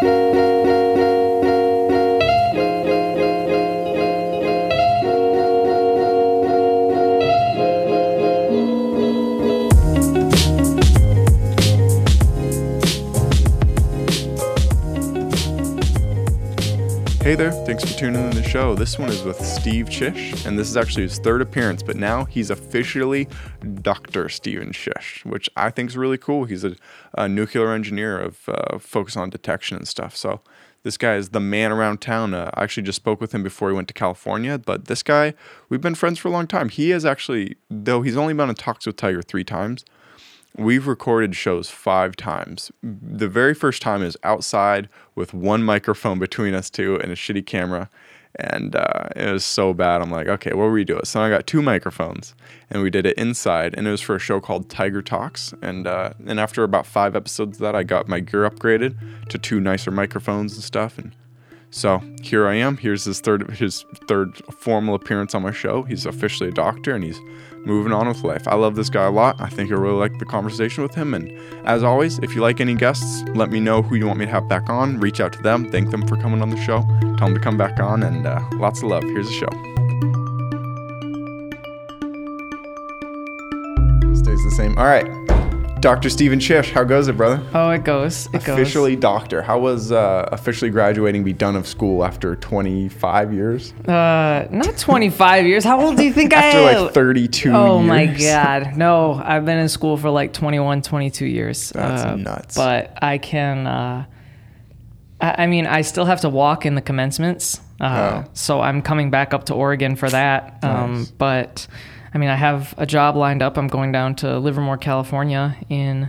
Hey there, thanks for tuning in to the show. This one is with Steve Chish, and this is actually his third appearance, but now he's officially Dr. Steven Chish, which I think is really cool. He's a, a nuclear engineer of uh, focus on detection and stuff. So this guy is the man around town. Uh, I actually just spoke with him before he went to California, but this guy, we've been friends for a long time. He has actually, though he's only been on Talks with Tiger three times, We've recorded shows five times. The very first time is outside with one microphone between us two and a shitty camera. And uh, it was so bad. I'm like, okay, what were we doing? So I got two microphones and we did it inside. And it was for a show called Tiger Talks. And, uh, and after about five episodes of that, I got my gear upgraded to two nicer microphones and stuff. And so here I am. Here's his third his third formal appearance on my show. He's officially a doctor and he's moving on with life. I love this guy a lot. I think you'll really like the conversation with him. And as always, if you like any guests, let me know who you want me to have back on. Reach out to them. Thank them for coming on the show. Tell them to come back on. And uh, lots of love. Here's the show. Stays the same. All right. Dr. Steven Chish, how goes it, brother? Oh, it goes. It officially doctor. How was uh, officially graduating, be done of school after 25 years? Uh, not 25 years. How old do you think I After am? like 32 Oh years. my god. No, I've been in school for like 21, 22 years. That's Uh, nuts. But I can uh I, I mean, I still have to walk in the commencements. Uh, Oh. so I'm coming back up to Oregon for that. Um, Nice. but I mean, I have a job lined up. I'm going down to Livermore, California in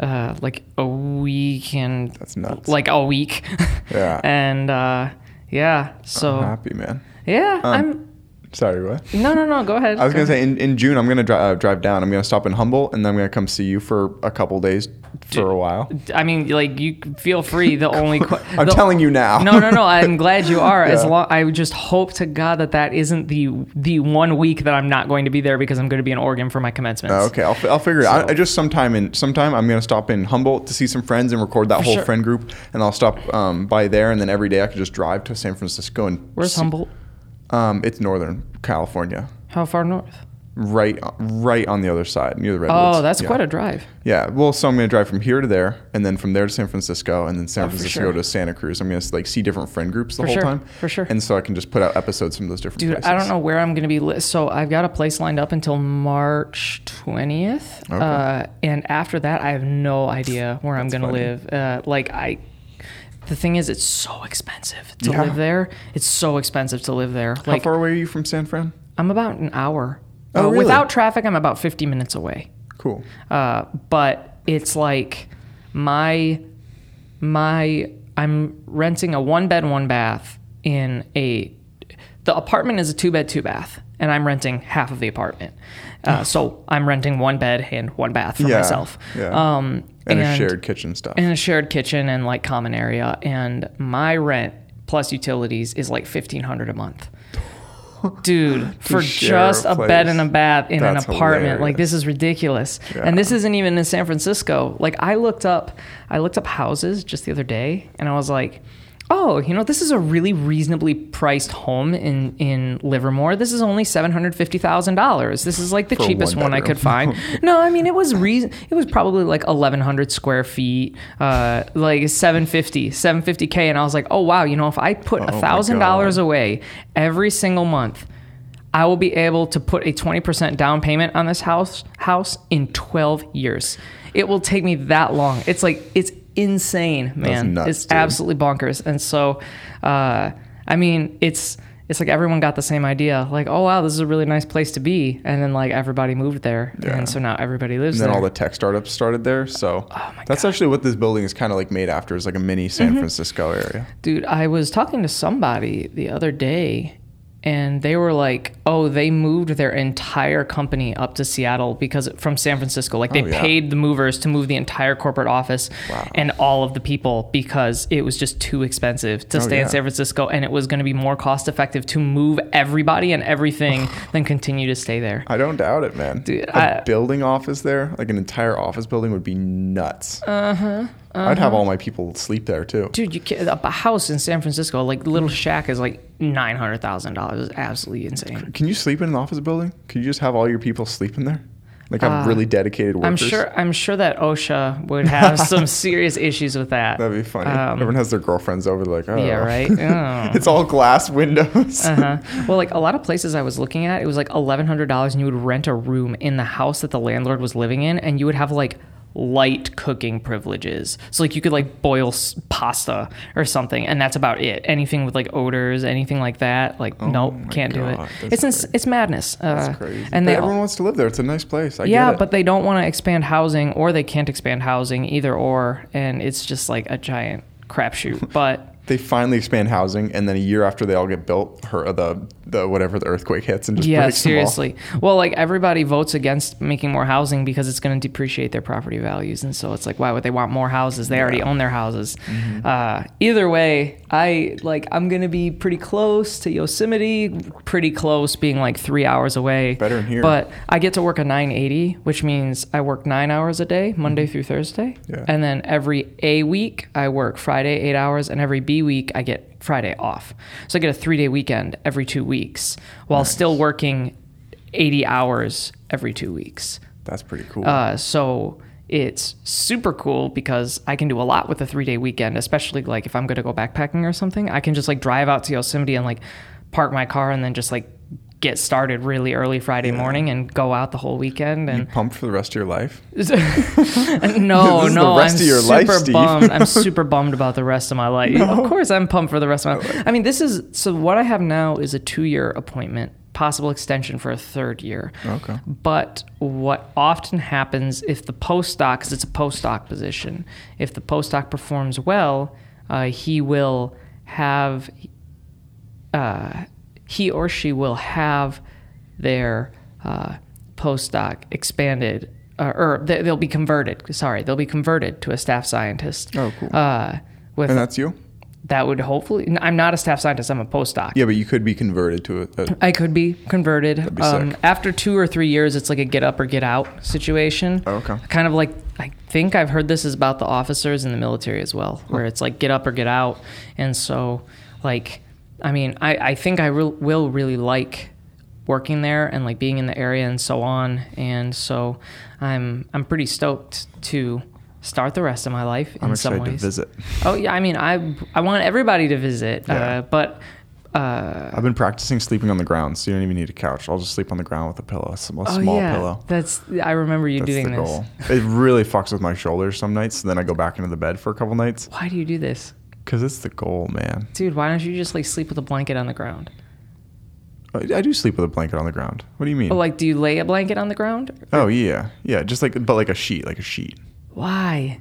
uh, like a week and That's nuts. like a week. Yeah. and uh, yeah, so I'm happy, man. yeah, I'm. Sorry, what? No, no, no. Go ahead. I was gonna say in, in June I'm gonna dri- uh, drive down. I'm gonna stop in Humboldt and then I'm gonna come see you for a couple days for a while. I mean, like you feel free. The only que- I'm the- telling you now. No, no, no. I'm glad you are. As Yeah. long, I just hope to God that that isn't the the one week that I'm not going to be there because I'm going to be in Oregon for my commencement. Oh, okay, I'll, f- I'll figure it out. I, I just sometime in sometime I'm gonna stop in Humboldt to see some friends and record that whole sure. friend group, and I'll stop um, by there, and then every day I could just drive to San Francisco and. Where's see- Humboldt? Um, it's Northern California, How far north? right, right on the other side near the redwoods. Oh, that's Yeah. quite a drive. Yeah, well, so I'm gonna drive from here to there, and then from there to San Francisco, and then San Oh, Francisco sure. to Santa Cruz. I'm gonna like see different friend groups the For whole sure, time, for sure. and so I can just put out episodes from those different Dude, places. I don't know where I'm going to be. Li- so I've got a place lined up until March 20th. Okay. Uh, and after that, I have no idea where I'm going to live. Uh, like, I. The thing is, it's so expensive to Yeah. live there. It's so expensive to live there. How Like, far away are you from San Fran? I'm about an hour. Oh, Uh, really? Without traffic, I'm about 50 minutes away. Cool. Uh, but it's like my my I'm renting a one bed one bath in a the apartment is a two bed two bath and I'm renting half of the apartment. Uh, so I'm renting one bed and one bath for Yeah, myself. yeah. Um, And, a shared kitchen stuff. and a shared kitchen and like common area. And my rent plus utilities is like 1500 a month. Dude for just a a bed and a bath in That's an apartment like this is ridiculous. Yeah. and this isn't even in san francisco. Like i looked up i looked up houses just the other day and i was like oh you know this is a really reasonably priced home in in livermore. This is only $750000 this is like the For cheapest one one i could find. no i mean it was reason it was probably like 1100 square feet uh like 750 750k and i was like oh wow you know if i put Oh a thousand dollars away every single month i will be able to put a 20% down payment on this house house in 12 years. It will take me that long. It's like it's insane man nuts, it's dude. absolutely bonkers and so uh i mean it's it's like everyone got the same idea like oh wow this is a really nice place to be and then like everybody moved there Yeah. and so now everybody lives there. and then there all the tech startups started there. So Oh that's actually what this building is kind of like made after. Is like a mini San Mm-hmm. Francisco area. Dude, I was talking to somebody the other day and they were like, "Oh, they moved their entire company up to Seattle because from San Francisco. Like they Oh, yeah. paid the movers to move the entire corporate office Wow. and all of the people because it was just too expensive to Oh, stay yeah. in San Francisco and it was going to be more cost effective to move everybody and everything than continue to stay there." I don't doubt it, man. Dude, a I- building office there, like an entire office building, would be nuts. Uh, I'd have all my people sleep there too. Dude, you can a house in San Francisco, like little shack, is like nine hundred thousand dollars. It's absolutely insane. Can you sleep in an office building? Could you just have all your people sleep in there? Like i have really dedicated workers. Uh, I'm sure. I'm sure that OSHA would have some serious issues with that. That'd be funny. Um, Everyone has their girlfriends over, like, oh. Yeah, right. Oh. it's all glass windows. Uh-huh. Well, like a lot of places I was looking at, it was like eleven hundred dollars, and you would rent a room in the house that the landlord was living in, and you would have like light cooking privileges. So like you could like boil s- pasta or something, and that's about it. Anything with like odors, anything like that, like nope, Oh my can't do God, it. that's It's ins- it's madness. Uh, That's crazy. And they everyone wants to live there. It's a nice place. I yeah, get it. but they don't want to expand housing, or they can't expand housing either or, and it's just like a giant crapshoot. But they finally expand housing, and then a year after they all get built, her the the whatever the earthquake hits and just yeah, breaks them all. seriously. Well, like everybody votes against making more housing because it's going to depreciate their property values, and so it's like, why would they want more houses? They already own their houses. Mm-hmm. Uh, either way, I like I'm going to be pretty close to Yosemite, pretty close, being like three hours away. Better here. But I get to work a 980, which means I work nine hours a day, Monday through Thursday, Mm-hmm. Yeah. and then every A week I work Friday eight hours, and every B week I get Friday off. So I get a three day weekend every two weeks while still working 80 hours every two weeks. That's pretty cool. Uh, so it's super cool because I can do a lot with a three day weekend, especially like if I'm going to go backpacking or something. I can just like drive out to Yosemite and like park my car and then just like get started really early Friday morning and go out the whole weekend you and pumped for the rest of your life? no, no, the rest I'm of your super life, bummed. I'm super bummed about the rest of my life. Of course, I'm pumped for the rest of my. Life. I mean, this is so. What I have now is a two-year appointment, possible extension for a third year. Okay. But what often happens if the postdoc, because it's a postdoc position, if the postdoc performs well, uh, he will have uh, he or she will have their uh, postdoc expanded, uh, or they- they'll be converted. Sorry, they'll be converted to a staff scientist. Oh, cool. Uh, with And that's you? that would hopefully. I'm not a staff scientist. I'm a postdoc. Yeah, but you could be converted to a. a I could be converted. be um, sick. after two or three years, it's like a get up or get out situation. Oh, okay. Kind of like I think I've heard this is about the officers in the military as well, where it's like get up or get out. And so, like, I mean, I I think I re- will really like working there and like being in the area and so on. And so, I'm I'm pretty stoked to start the rest of my life in I'm some excited to visit. Oh yeah, I mean, I I want everybody to visit, Yeah. uh, but. Uh, I've been practicing sleeping on the ground, so you don't even need a couch. I'll just sleep on the ground with a pillow, a sm- a Oh small yeah, pillow. that's. I remember you That's doing the this. goal. It really fucks with my shoulders some nights. And then I go back into the bed for a couple nights Why do you do this, because it's the goal, man. dude? Why don't you just like sleep with a blanket on the ground? I I do sleep with a blanket on the ground. What do you mean? Oh, like, do you lay a blanket on the ground? oh yeah, yeah, just like but like a sheet, like a sheet. Why?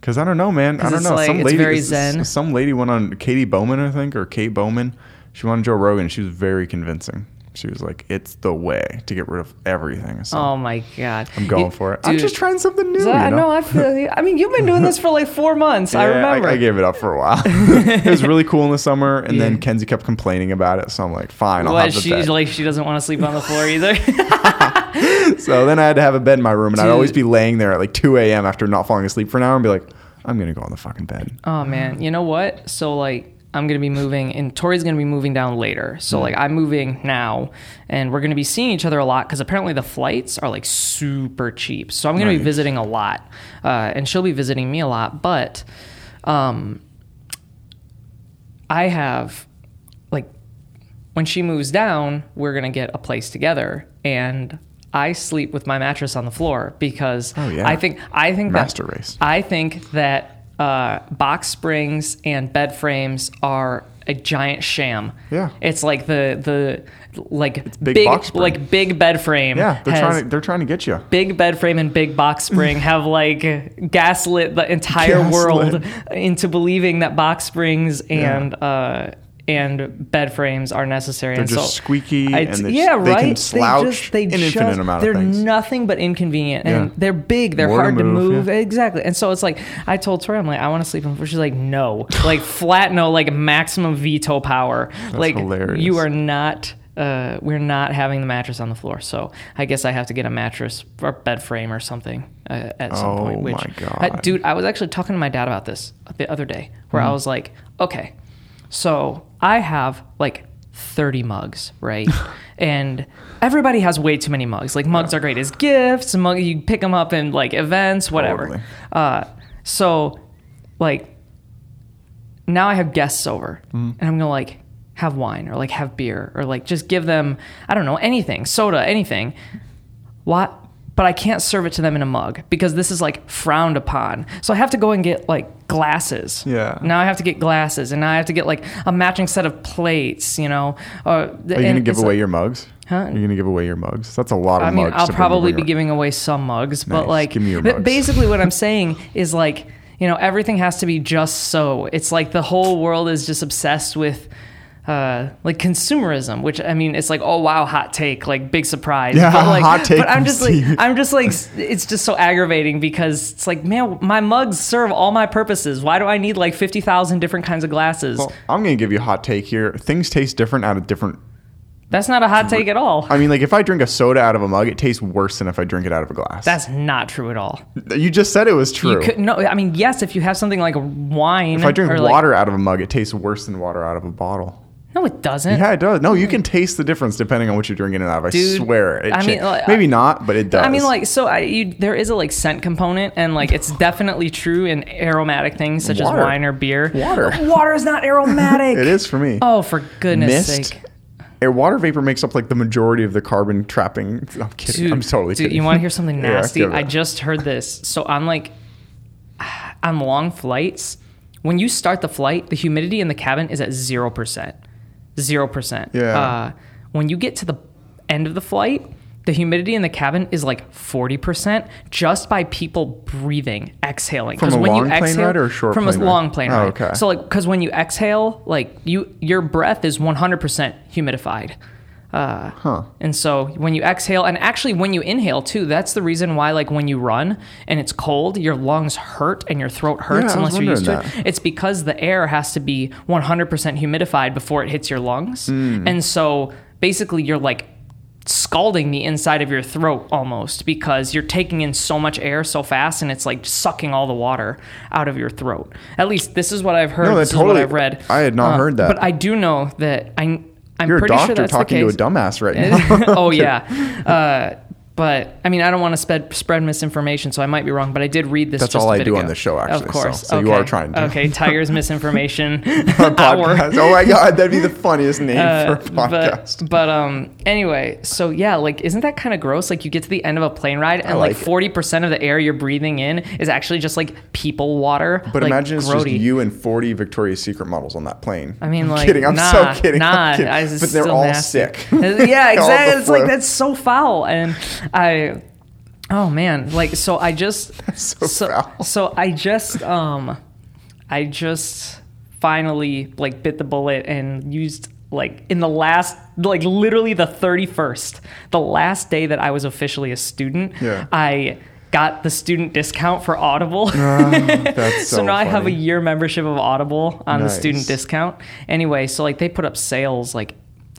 Cause I don't know, man. I don't know. like- some lady. Some lady went on Katy Bowman, I think, or Kate Bowman. She went on Joe Rogan. She was very convincing. She was like, "It's the way to get rid of everything." So Oh my god, I'm going You- for it. I'm just trying something new. so I you know? know. I feel. you. I mean, you've been doing this for like four months. I remember. I, gave it up for a while. it was really cool in the summer, and then Kenzie kept complaining about it. So I'm like, "Fine, I'll have the she bed." like? She doesn't want to sleep on the floor either. so then I had to have a bed in my room, and I'd always be laying there at like 2 a.m. after not falling asleep for an hour, and be like, "I'm gonna go on the fucking bed." Oh man, you know what? So like I'm gonna be moving, and Tori's gonna be moving down later. So like I'm moving now, and we're gonna be seeing each other a lot because apparently the flights are like super cheap. So I'm gonna be visiting a lot, uh, and she'll be visiting me a lot. But um, I have like when she moves down, we're gonna get a place together, and I sleep with my mattress on the floor because Oh, yeah. I think I think Master that, race. I think that uh, box springs and bed frames are a giant sham. Yeah. it's like the the like big big, box spring. like big bed frame. Yeah, they're trying to they're trying to get you. big bed frame and big box spring have like gaslit the entire Gaslit. world into believing that box springs and uh and bed frames are necessary. They're and just so squeaky I'd- and they yeah, just- they right. can slouch an infinite amount of they're nothing but inconvenient, and Yeah. they're big. They're More hard to move, move. yeah. Exactly. And so it's like I told Tori, I'm like, I want to sleep floor. She's like, no, like flat no, like maximum veto power. like hilarious. you are not uh, we're not having the mattress on the floor. So I guess I have to get a mattress or bed frame or something uh, at some Oh point. Which, my God. I- dude, I was actually talking to my dad about this the other day, where Mm-hmm. I was like, okay, so I have like 30 mugs, right? and everybody has way too many mugs. Like mugs are great as gifts. Mug, you pick them up in like events, whatever. Totally. Uh, so like now I have guests over, Mm-hmm. and I'm gonna like have wine or like have beer or like just give them I don't know anything, soda, anything. What? But I can't serve it to them in a mug because this is like frowned upon. So I have to go and get like glasses. Yeah. Now I have to get glasses, and now I have to get like a matching set of plates. You know. Uh, Are you gonna give away your mugs? Huh? You're gonna give away your mugs? That's a lot of I mean, mugs. I'll probably be giving away some mugs, but like, Give me your but mugs. basically, what I'm saying is like, you know, everything has to be just so. It's like the whole world is just obsessed with. Uh, like consumerism, which I mean, it's like, oh wow, hot take, like big surprise. Yeah, but like, hot take But I'm just like, I'm just like, it's just so aggravating because it's like, man, my mugs serve all my purposes. Why do I need like fifty thousand different kinds of glasses? Well, I'm gonna give you a hot take here. Things taste different out of different. That's not a hot take at all. I mean, like if I drink a soda out of a mug, it tastes worse than if I drink it out of a glass. That's not true at all. you just said it was true. You could no. I mean, yes, if you have something like wine. if I drink or like- water out of a mug, it tastes worse than water out of a bottle. No, it doesn't. Yeah, it does. No, you hmm. can taste the difference depending on what you're drinking it out of. I Dude, swear. It I mean, like, maybe not, but it does. I mean, like, so I, you, there is a like scent component, and like it's definitely true in aromatic things such Water. as wine or beer. Water. water is not aromatic. it is for me. Oh, for goodness Mist. sake, Air water vapor makes up like the majority of the carbon trapping. I'm kidding. dude! I'm totally dude, kidding. you want to hear something nasty? give it. I just heard this. So on like on long flights, when you start the flight, the humidity in the cabin is at zero percent. Zero percent. Yeah. Uh, when you get to the end of the flight, the humidity in the cabin is like forty percent just by people breathing, exhaling. From a when you long plane exhale, ride or short from plane a ride? long plane Oh, ride. okay. So like, because when you exhale, like you, your breath is one hundred percent humidified. Uh, Huh. and so when you exhale, and actually when you inhale too, that's the reason why, like when you run and it's cold, your lungs hurt and your throat hurts Yeah, unless you're used to wondering it. It's because the air has to be 100% humidified before it hits your lungs. Hmm. And so basically, you're like scalding the inside of your throat almost because you're taking in so much air so fast and it's like sucking all the water out of your throat. At least this is what I've heard. No, that this is totally- what I've read. Uh, I had not heard that. But I do know that I. I'm You're a pretty doctor sure that's talking the to a dumbass right now. oh yeah, uh, but I mean, I don't want to spread spread misinformation, so I might be wrong. But I did read this. That's all I do on ago. this show, actually, Of so- course. so you are trying to. Okay, Tiger's misinformation podcast. Oh my god, that'd be the funniest name Uh, for a podcast. But, but um anyway, so yeah, like isn't that kind of gross? Like you get to the end of a plane ride and like like forty percent of the air you're breathing in is actually just like people water. But like, imagine it's just you and 40 Victoria's Secret models on that plane. I mean, I'm like, kidding. I'm nah, so kidding. I'm kidding. I- but they're all nasty. sick. yeah, exactly. the It's like that's so foul, and I, oh man, like so I just so so, so I just um, I just finally like bit the bullet and used like in the last like literally the 31st the last day that i was officially a student Yeah. i got the student discount for audible That's so, so, now I have a year membership of Audible on the student discount. Anyway, so like they put up sales like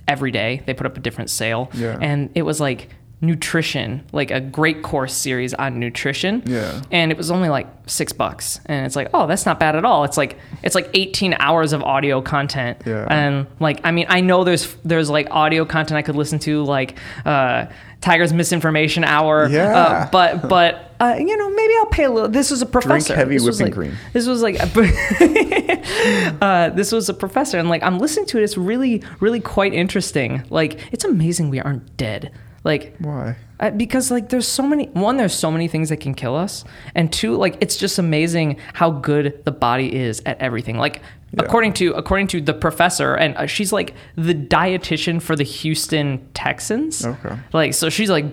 every day. They put up a different sale. Yeah. And it was like nutrition, like a great course series on nutrition. Yeah. And it was only like six bucks. And it's like, oh, that's not bad at all. It's like it's like 18 hours of audio content. Yeah. And like I mean, I know there's there's like audio content I could listen to, like uh Tiger's misinformation hour. Yeah. Uh, but but uh, you know, maybe I'll pay a little. This was a professor. heavy This whipping like- cream. This was like, uh, this was a professor, and like I'm listening to it. It's really, really quite interesting. Like it's amazing we aren't dead. Like Why? uh, because like there's so many one there's so many things that can kill us and two like it's just amazing how good the body is at everything like according to according to the professor and uh, she's like the dietitian for the Houston Texans Okay. like so she's like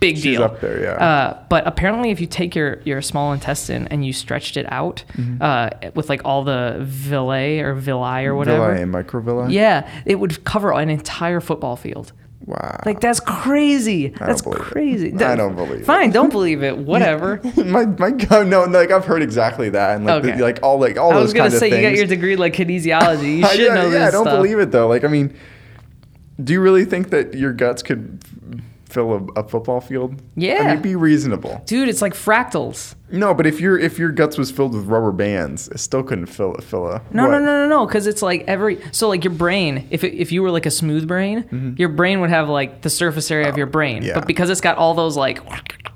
big She's deal up there, yeah. uh, but apparently if you take your your small intestine and you stretched it out Mm-hmm. uh, with like all the villi or villi or whatever Villa and microvilla? yeah it would cover an entire football field Wow. like that's crazy. That's believe it. crazy. I don't believe it. Fine, don't believe it. Whatever. my my god, no, like I've heard exactly that, and like Okay. the, like all like all I was gonna say you got your degree like kinesiology. You should yeah, know yeah, this I don't stuff. believe it though. Like I mean, Do you really think that your guts could fill a, a football field? Yeah. I mean, be reasonable. Dude, it's like fractals. No, but if your if your guts was filled with rubber bands, it still couldn't fill fill a. No, what? no, no, no, no. Because it's like every so like your brain. If it, if you were like a smooth brain, your brain would have like the surface area of your brain. Mm-hmm. Oh, yeah. But because it's got all those like,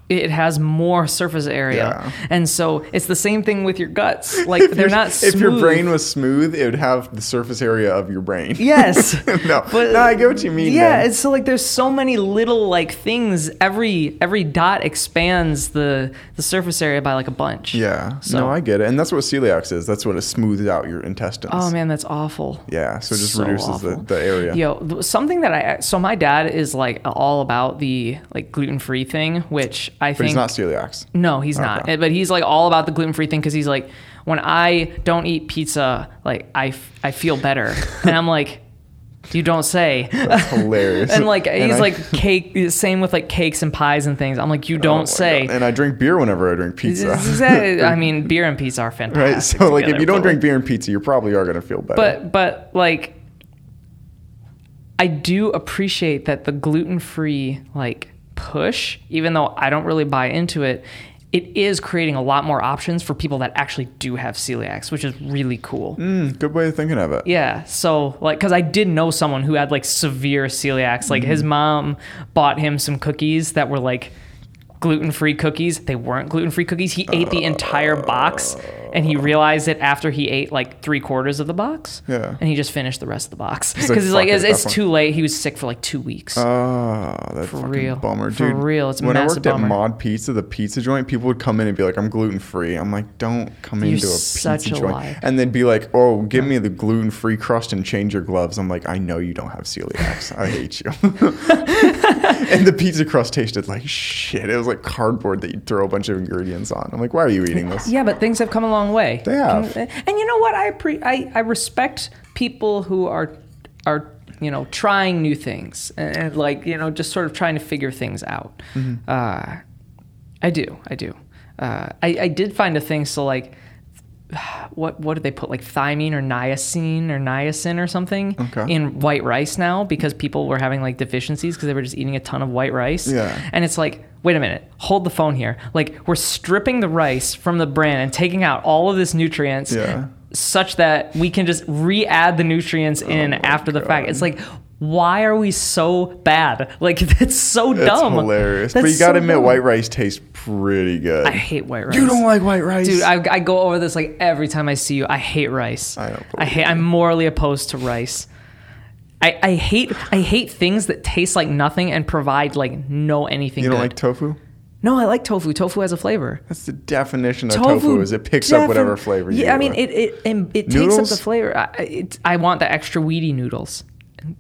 it has more surface area, Yeah. and so it's the same thing with your guts. Like they're not. Smooth. If your brain was smooth, it would have the surface area of your brain. Yes. no, But- no, I get what you mean. Yeah, it's so like there's so many little like things. Every every dot expands the the surface area by like a bunch. yeah. So- no, I get it, and that's what celiac is. That's what it smooths out your intestines. Oh man, that's awful. Yeah, so it just So reduces the, awful. the area. Yo, th- something that I so my dad is like all about the like gluten free thing, which I but think he's not celiac. no, he's not. Okay. Eh, But he's like all about the gluten free thing because he's like, when I don't eat pizza, like I, f- I feel better, and I'm like, you don't say. That's hilarious. and like And he's I- like cake, same with like cakes and pies and things. I'm like, you Oh don't my say. God. And I drink beer whenever I drink pizza. Exactly. I mean, beer and pizza are fantastic. right. So like, if you don't drink beer and pizza, you probably are gonna feel better. but but like I do appreciate that the gluten-free like push, even though I don't really buy into it, it is creating a lot more options for people that actually do have celiacs, which is really cool. Mm, good way of thinking of it. Yeah, so like cuz I did know someone who had like severe celiacs. Like Mm-hmm. his mom bought him some cookies that were like gluten-free cookies. They weren't gluten-free cookies. He ate the entire box and he realized it after he ate like 3 quarters of the box. Yeah. And he just finished the rest of the box like, cuz it's like it's, it's too late. He was sick for like 2 weeks. Oh, that's For real. bummer, For dude. real, it's a when I worked at. Mod Pizza, the pizza joint, people would come in and be like, "I'm gluten free." I'm like, "Don't come You're into a pizza a joint," liar. and they'd be like, "Oh, give me the gluten free crust and change your gloves." I'm like, "I know you don't have celiacs. I hate you." and the pizza crust tasted like shit. It was like cardboard that you throw a bunch of ingredients on. I'm like, "Why are you eating this?" Yeah, but things have come a long way. They have. And, and you know what? I, appre I I respect people who are are you know trying new things and, and, like you know just sort of trying to figure things out. Mm-hmm. Uh, I do, I do. Uh, I I did find a thing. So like. What what did they put like thiamine or niacin or niacin or something Okay. in white rice now because people were having like deficiencies because they were just eating a ton of white rice. Yeah. And it's like, wait a minute, hold the phone here. Like we're stripping the rice from the bran and taking out all of this nutrients Yeah. such that we can just re-add the nutrients in Oh after the fact. It's like why are we so bad? Like that's so dumb. That's hilarious. That's but you got to so admit, dumb. white rice tastes pretty good. I hate white rice. you don't like white rice, Dude, I, I go over this like every time I see you. I hate rice. I don't I hate. I'm morally opposed to rice. I, I hate I hate things that taste like nothing and provide like no anything you don't good. like tofu? no, I like tofu. Tofu has a flavor. That's the definition of tofu, is it picks up whatever flavor you Yeah, I mean it. it it it, it takes up the flavor. I, it, I want the extra weedy noodles.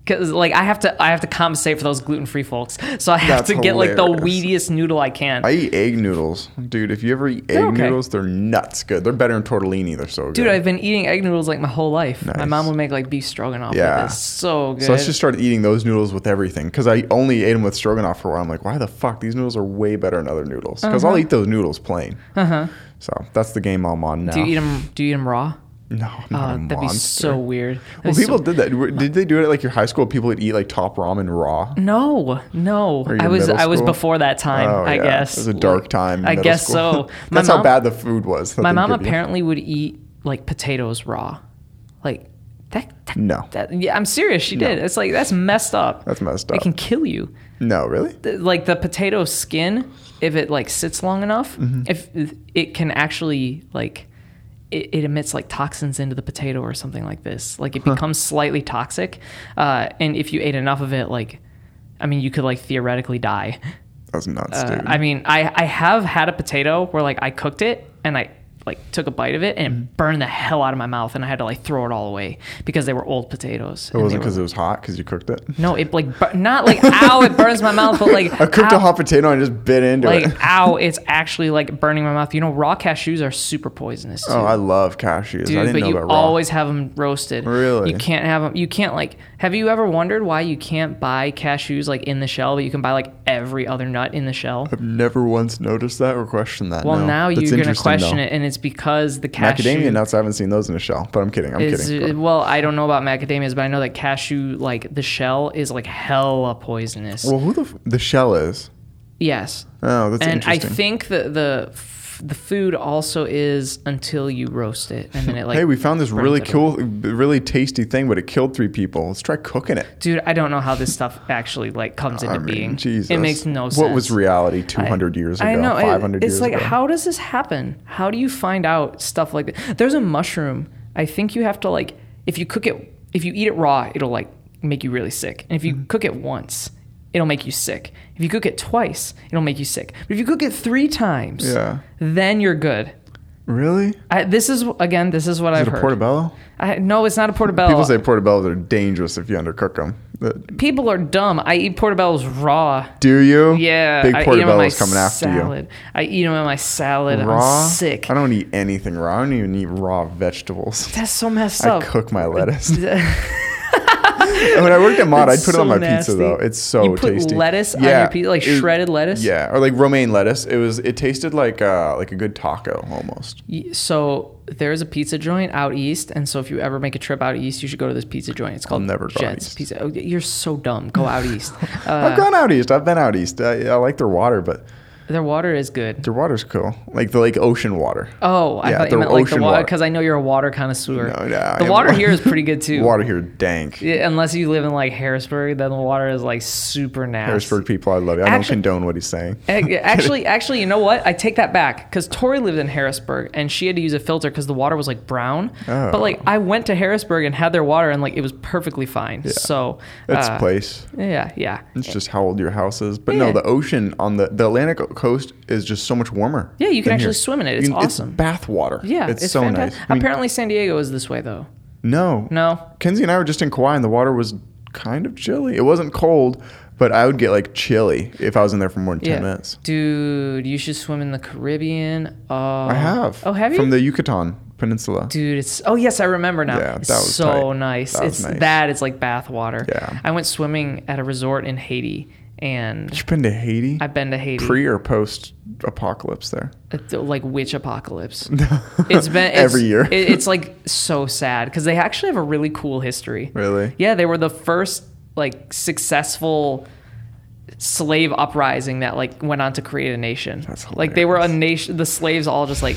Cause like I have to, I have to compensate for those gluten free folks. So I have That's to get like the weediest noodle I can. I eat egg noodles, dude. If you ever eat egg okay. noodles, they're nuts good. They're better than tortellini. They're so good. Dude, I've been eating egg noodles like my whole life. My mom would make like beef stroganoff. Yeah. So good. so I just started eating those noodles with everything because I only ate them with stroganoff for a while. I'm like, why the fuck? These noodles are way better than other noodles because Uh-huh. I'll eat those noodles plain. Uh-huh. So that's the game I'm on now. do you eat them? Do you eat them raw? No, I'm not Oh, a that'd be so weird. Well, That'd be people so- did that. Did they do it at like your high school? People would eat like top ramen raw. No, no. I was I was before that time. Oh, I yeah. guess it was a dark time. I guess school. so. That's how bad the food was. My mom apparently would eat like potatoes raw, like that. that No, That, yeah, I'm serious. She did. It's like that's messed up. that's messed up. It can kill you. No, really? The- Like the potato skin, if it like sits long enough, Mm-hmm. if it can actually like it, it emits like toxins into the potato or something like this. Like it becomes slightly toxic, uh, and if you ate enough of it, like I mean, you could like theoretically die. That's nuts, Uh. I mean, I I have had a potato where like I cooked it and I like took a bite of it and Mm-hmm. it burned the hell out of my mouth and I had to like throw it all away because they were old potatoes. it wasn't because it was hot because you cooked it. no, it like bur- not like ow, it burns my mouth, but like I cooked ow, a hot potato and just bit into like it. Like ow, it's actually like burning my mouth. You know, raw cashews are super poisonous too. Oh, I love cashews. I Dude, didn't but know you about raw. always have them roasted. Really? You can't have them. You can't like. Have you ever wondered why you can't buy cashews like in the shell, but you can buy like every other nut in the shell? I've never once noticed that or questioned that. Well, no. now That's you're gonna question though. it, and it's it's because the cashew Macadamia nuts, I haven't seen those in a shell, but I'm kidding. I'm is kidding. well, I don't know about macadamias, but I know that cashew, like the shell, is like hella poisonous. Well, who the f- the shell is? yes, Oh, that's interesting. and I think that the the food also is until you roast it, and then it like. hey, we found this really cool, really tasty thing, but it killed three people. Let's try cooking it. Dude, I don't know how this stuff actually like comes into I mean, being. Jesus. It makes no sense. What was reality 200 years ago? I know. it- 500 it's years like, ago? how does this happen? How do you find out stuff like that? There's a mushroom. I think you have to like, if you cook it, if you eat it raw, it'll like make you really sick. And if you Mm-hmm. cook it once, it'll make you sick. If you cook it twice, it'll make you sick. But if you cook it three times, Yeah. then you're good. Really? I, this is again, this is what Is I've it a heard. portobello? I, no, it's not a portobello. People say portobellos are dangerous if you undercook them. People are dumb. I eat portobellos raw. Do you? Yeah, Big I eat 'em in my portobellos coming after you. I eat them in my salad. Raw? I'm sick. I don't eat anything raw. I don't even eat raw vegetables. That's so messed up. I cook my lettuce. when I worked at Mod, I'd put it on my nasty. pizza though. It's so You put tasty. lettuce on your pizza, like it- shredded lettuce? Yeah, or like romaine lettuce. It was. It tasted like uh like a good taco almost. So there's a pizza joint out east, and so if you ever make a trip out east, you should go to this pizza joint. It's called never Jets. Pizza. Oh, you're so dumb. Go out east. Uh, I've gone out east. I've been out east. I, I like their water, but their water is good. their water's cool. Like the like ocean water. Oh, I Yeah, thought you meant like the water because I know you're a water connoisseur. No, no, the water here is pretty good too. Water here dank. Yeah, unless you live in like Harrisburg, then the water is like super nasty. Harrisburg people, I love you. I don't condone what he's saying. Actually, actually, you know what? I take that back because Tori lived in Harrisburg and she had to use a filter because the water was like brown. Oh. But like, I went to Harrisburg and had their water and like it was perfectly fine. So It's uh, place. Yeah, yeah, It's just how old your house is. But no, the ocean on the, the Atlantic coast is just so much warmer. Yeah, you can actually here. swim in it. It's can- awesome. bath water. yeah. It's, so fantastic. nice. I mean, Apparently, San Diego is this way though. no. No, Kenzie and I were just in Kauai and the water was kind of chilly. It wasn't cold, but I would get like chilly if I was in there for more than 10 yeah, minutes. dude, you should swim in the Caribbean. Oh, I have. Oh, have you? From the Yucatan Peninsula. Dude, it's oh yes, I remember now. Yeah, It's that was so tight. nice. That it's nice. that is like bath water. Yeah. I went swimming at a resort in Haiti, and You've been to Haiti? I've been to Haiti. Pre or post apocalypse there? Like which apocalypse. It's been it's, Every year. it- it's like so sad because they actually have a really cool history. Really? Yeah, they were the first like successful slave uprising that like went on to create a nation. That's like they were a nation. The slaves all just like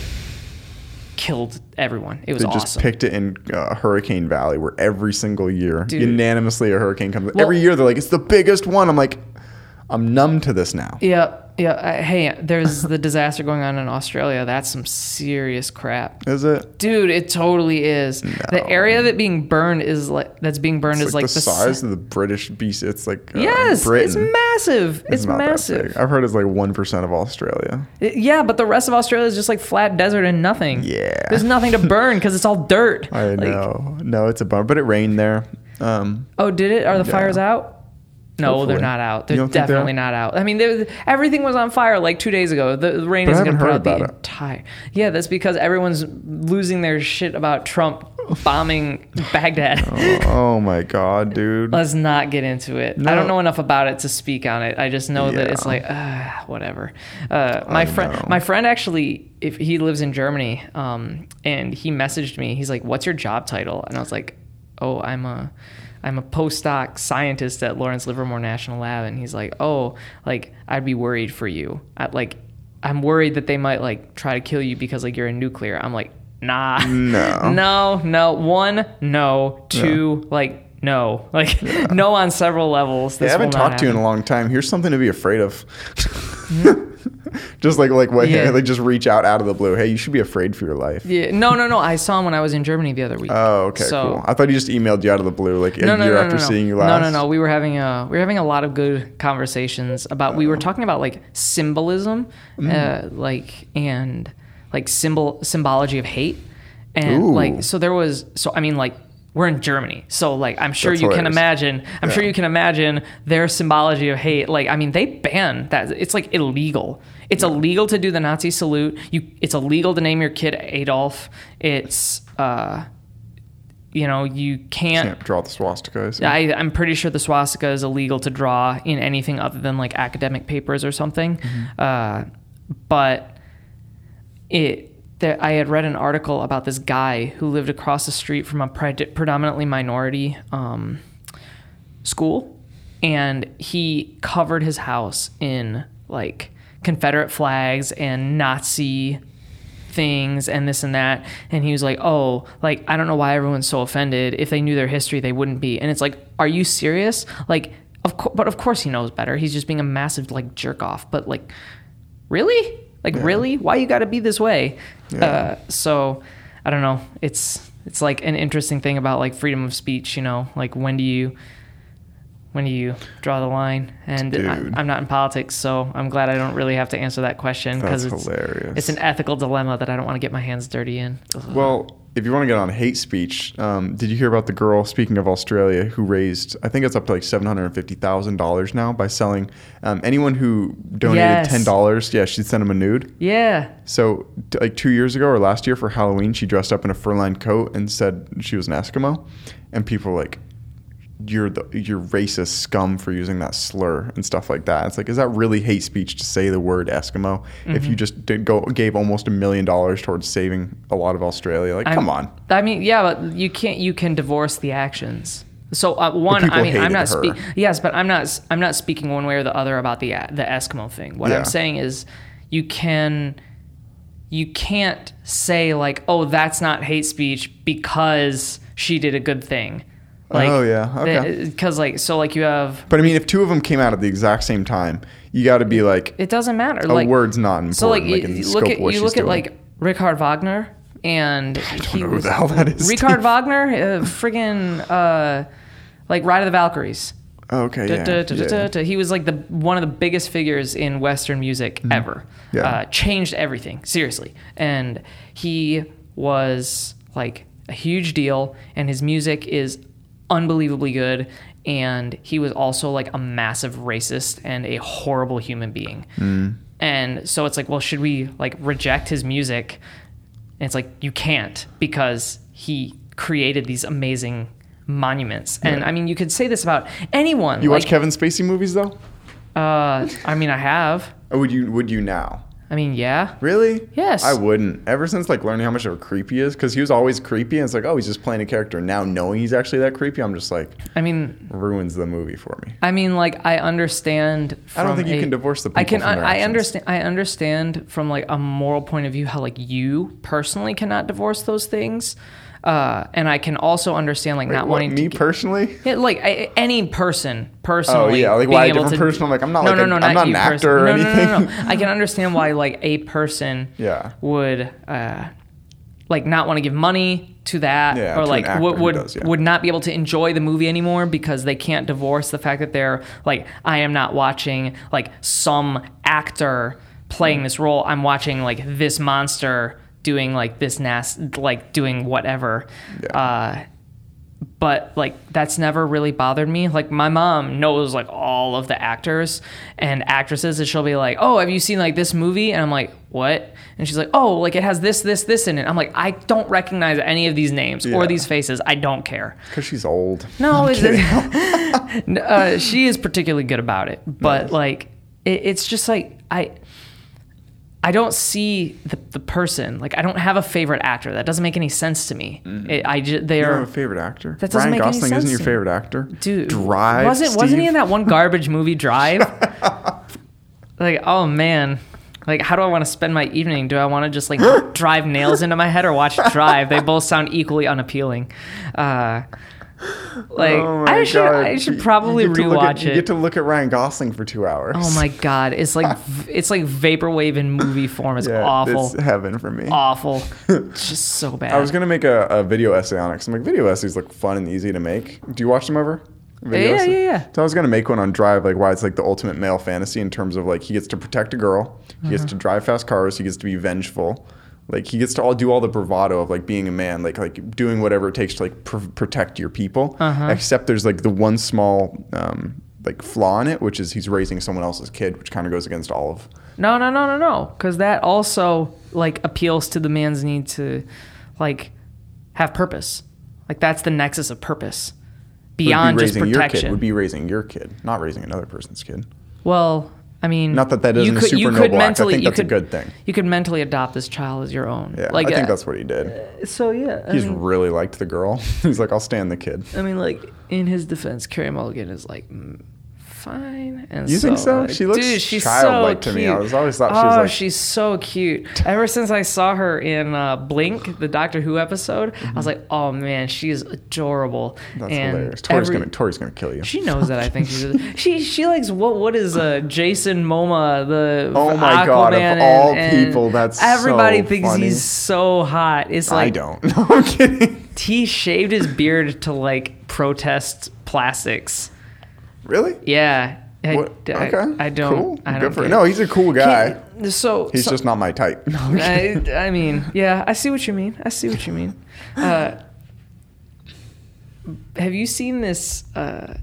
killed everyone. It was They awesome. just picked it in uh, Hurricane Valley, where every single year, Dude. unanimously, a hurricane comes. Well- every year, they're like, "It's the biggest one." I'm like, I'm numb to this now. Yeah, yeah. Uh, hey, there's the disaster going on in Australia. That's some serious crap. Is it? Dude, it totally is. The area that being burned is like that's being burned It's is like, like, the, si- size of the British beast. It's like uh, Yes, Britain. it's massive. It's, big. massive. I've heard it's like one percent of Australia. It- yeah, but the rest of Australia is just like flat desert and nothing. Yeah. There's nothing to burn because it's all dirt. I Like, know. No, it's a bummer, but it rained there. Um, Oh, did it? Are the Yeah. fires out? No, Hopefully. they're not out. They're don't they're definitely out? not out. I mean, everything was on fire like two days ago. The, the rain But isn't going to put out the it. entire. Yeah, that's because everyone's losing their shit about Trump bombing Baghdad. oh my god, dude. Let's not get into it. I don't know enough about it to speak on it. I just know that it's like uh, whatever. Uh, my friend, my friend actually, if he lives in Germany, um, and he messaged me. He's like, "What's your job title?" And I was like, "Oh, I'm a." I'm a postdoc scientist at Lawrence Livermore National Lab, and he's like, "Oh, like I'd be worried for you. I, like, I'm worried that they might like try to kill you because like you're a nuclear." I'm like, "Nah, No. no, no. One, no. Two, like no, like no on several levels. Yeah, I haven't talked to you in a long time. Here's something to be afraid of. just like like what Yeah. like just reach out out of the blue. Hey, you should be afraid for your life. Yeah, no, no, no. I saw him when I was in Germany the other week. Oh, okay, So- cool. I thought he just emailed you out of the blue, like a no, no, year no, after no, no. seeing you last. no, no. No. We were having a we were having a lot of good conversations about. We were talking about like symbolism, Mm. uh, like and like symbol symbology of hate, and Ooh. like so there was so I mean like. We're in Germany, so like I'm sure That's you can imagine. I'm sure you can imagine their symbology of hate. Like I mean, they ban that. It's like illegal. It's illegal to do the Nazi salute. You. It's illegal to name your kid Adolf. It's uh, you know, you can't Can't draw the swastikas. I, I'm pretty sure the swastika is illegal to draw in anything other than like academic papers or something. Mm-hmm. Uh, but it there, I had read an article about this guy who lived across the street from a pred- predominantly minority um, school, and he covered his house in like Confederate flags and Nazi things and this and that. And he was like oh like i don't know why everyone's so offended. If they knew their history they wouldn't be. And it's like are you serious? Like of course but of course he knows better. He's just being a massive like jerk off. But like really like really? Why you got to be this way? Uh, so i don't know. It's it's like an interesting thing about like freedom of speech you know? Like when do you when do you draw the line? And I, i'm not in politics so i'm glad i don't really have to answer that question because it's hilarious. it's an ethical dilemma that I don't want to get my hands dirty in. Ugh. Well, if you want to get on hate speech, um, did you hear about the girl, speaking of Australia, who raised, I think it's up to like $750,000 now by selling um, anyone who donated Yes. $10, yeah, she'd send them a nude. yeah, So, like two years ago or last year for Halloween, she dressed up in a fur-lined coat and said she was an Eskimo, and people were like, "You're the you're racist scum for using that slur and stuff like that." It's like, is that really hate speech to say the word Eskimo if Mm-hmm. you just did go gave almost a million dollars towards saving a lot of Australia? Like, I'm- come on. I mean, yeah, but you can't. You can divorce the actions. So uh, one, I mean, I'm not speaking. Yes, but I'm not. I'm not speaking one way or the other about the the Eskimo thing. What Yeah. I'm saying is, you can. You can't say like, "Oh, that's not hate speech because she did a good thing." Like, Oh, yeah. Okay. Because like, so like you have. But I mean, if two of them came out at the exact same time, you got to be like, It doesn't matter. a like, word's not important. So like, like, you, in you scope look at you look at doing. like Richard Wagner, and I don't he know who was the hell that is, Richard Steve. Wagner, uh, friggin' uh, like Ride of the Valkyries. Oh, okay, Da- yeah, da- da- yeah. He was like the one of the biggest figures in Western music ever. Mm-hmm. Yeah. Uh, changed everything seriously, and he was like a huge deal. And his music is unbelievably good. And he was also like a massive racist and a horrible human being. Mm. And so it's like, well, should we like reject his music? And it's like you can't because he created these amazing monuments. And I mean, you could say this about anyone. You like, watch Kevin Spacey movies though? uh, I mean, I have. Or would you? Would you now? I mean, yeah. Really? Yes. I wouldn't. Ever since like learning how much of a creep he is, because he was always creepy, and it's like, oh, he's just playing a character. Now knowing he's actually that creepy, I'm just like I mean, ruins the movie for me. I mean, like I understand. I don't think you can divorce the I can. I, I understand. I understand from like a moral point of view how like you personally cannot divorce those things, uh, and I can also understand like not What, wanting me to. personally? Yeah, like I, any person personally. Oh, yeah, like, why a different to- person? I'm like, I'm not no, like no, a- no, I'm not an actor person- or no, no, no, no, no. I can understand why like a person Yeah. would uh, like not want to give money to that Yeah, to or an like actor would would, does, yeah. would not be able to enjoy the movie anymore because they can't divorce the fact that they're like I am not watching like some actor playing this role. I'm watching like this monster doing like this nas like doing whatever. Uh, but like that's never really bothered me. Like my mom knows like all of the actors and actresses, and she'll be like, "Oh, have you seen like this movie?" And I'm like, "What?" And she's like, "Oh, like it has this, this, this in it." I'm like, "I don't recognize any of these names Yeah. or these faces. I don't care." Because she's old. No, it's, uh, she is particularly good about it, but Nice. like it, it's just like I. I don't see the, the person like I don't have a favorite actor. That doesn't make any sense to me. It, I just Mm-hmm. You have a favorite actor? That doesn't Ryan make any Gosling isn't your favorite actor? dude Drive. wasn't wasn't he in that one garbage movie drive like oh man like how do i want to spend my evening do i want to just like drive nails into my head or watch drive they both sound equally unappealing uh like Oh i should God. i should probably get at- rewatch You get to look at Ryan Gosling for two hours. oh my god it's like it's like vaporwave in movie form it's Yeah, awful It's heaven for me. awful it's just so bad I was gonna make a, a video essay on it. 'cause I'm like, video essays look fun and easy to make. Do you watch them ever? Video Yeah, essay? yeah, yeah. So I was gonna make one on Drive, like why it's like the ultimate male fantasy in terms of like he gets to protect a girl, he gets to Uh-huh. drive fast cars, he gets to be vengeful, like he gets to all do all the bravado of like being a man, like like doing whatever it takes to like pr- protect your people. Uh-huh. Except there's like the one small um, like flaw in it, which is he's raising someone else's kid, which kind of goes against all of. No, no, no, no, no. Because that also like appeals to the man's need to like have purpose. Like that's the nexus of purpose beyond would be just raising your kid would be raising your kid, not raising another person's kid. well, I mean, Not that that isn't a could- super noble could act. I mentally- think that's a good thing. You could mentally adopt this child as your own. Yeah, like I think uh, that's what he did. so. Yeah, I He's mean, really liked the girl. He's like, I'll stand the kid. I mean, like in his defense, Carey Mulligan is like mm, fine. And You think so? like, She looks dude, she's childlike so to me. I was always thought she oh, was like- she's so cute. Ever since I saw her in uh, Blink, the Doctor Who episode, I was like, oh man, she's adorable. Mm-hmm. That's and hilarious. Tori's every- gonna Tori's gonna kill you. She knows that I think she's she she likes what what is uh Jason Momoa the Oh my God, of Aquaman and- all and people, that's everybody so thinks funny. he's so hot. It's like I don't. No, I'm kidding. he shaved his beard to like protest plastics. Really? Yeah. I, What? I- okay. I, don't. Cool. I don't Good for get No, he's a cool guy. So He's so- just not my type. I, I mean, yeah, I see what you mean. I see what you mean. Uh, have you seen this uh,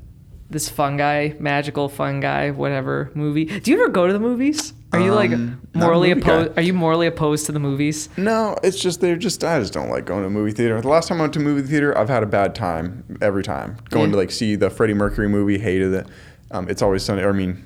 this fungi, magical fungi, whatever movie? Do you ever go to the movies? Are you like Um, morally movie guy. opposed? Are you morally opposed to the movies? No, it's just they're just I just don't like going to a movie theater. The last time I went to a movie theater, I've had a bad time every time. Going Yeah. to like see the Freddie Mercury movie, hated it. Um, it's always sunny. Or I mean,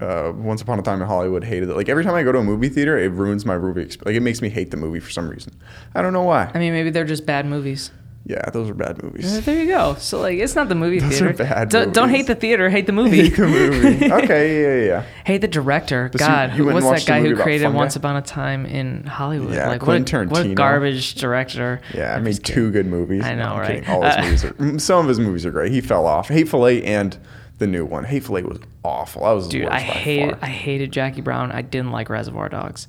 uh, Once Upon a Time in Hollywood, hated it. Like every time I go to a movie theater, it ruins my movie. Exp- like it makes me hate the movie for some reason. I don't know why. I mean, maybe they're just bad movies. Yeah, those are bad Uh, movies. There you go. So like, it's not the movie Those theater. are bad don't, don't hate the theater. Hate the movie. Hate the movie. Okay, yeah, yeah, yeah. Hate the director. But so God, you who went what's that guy who created? Once Upon a Time in Hollywood? Yeah, like what a, what a garbage director. Yeah, I made two good movies. I know, No, right? kidding. All his Uh, movies are. Some of his movies are great. He fell off. Hateful Eight and the new one. Hateful Eight was awful. That was Dude, I hated. I hated Jackie Brown. I didn't like Reservoir Dogs.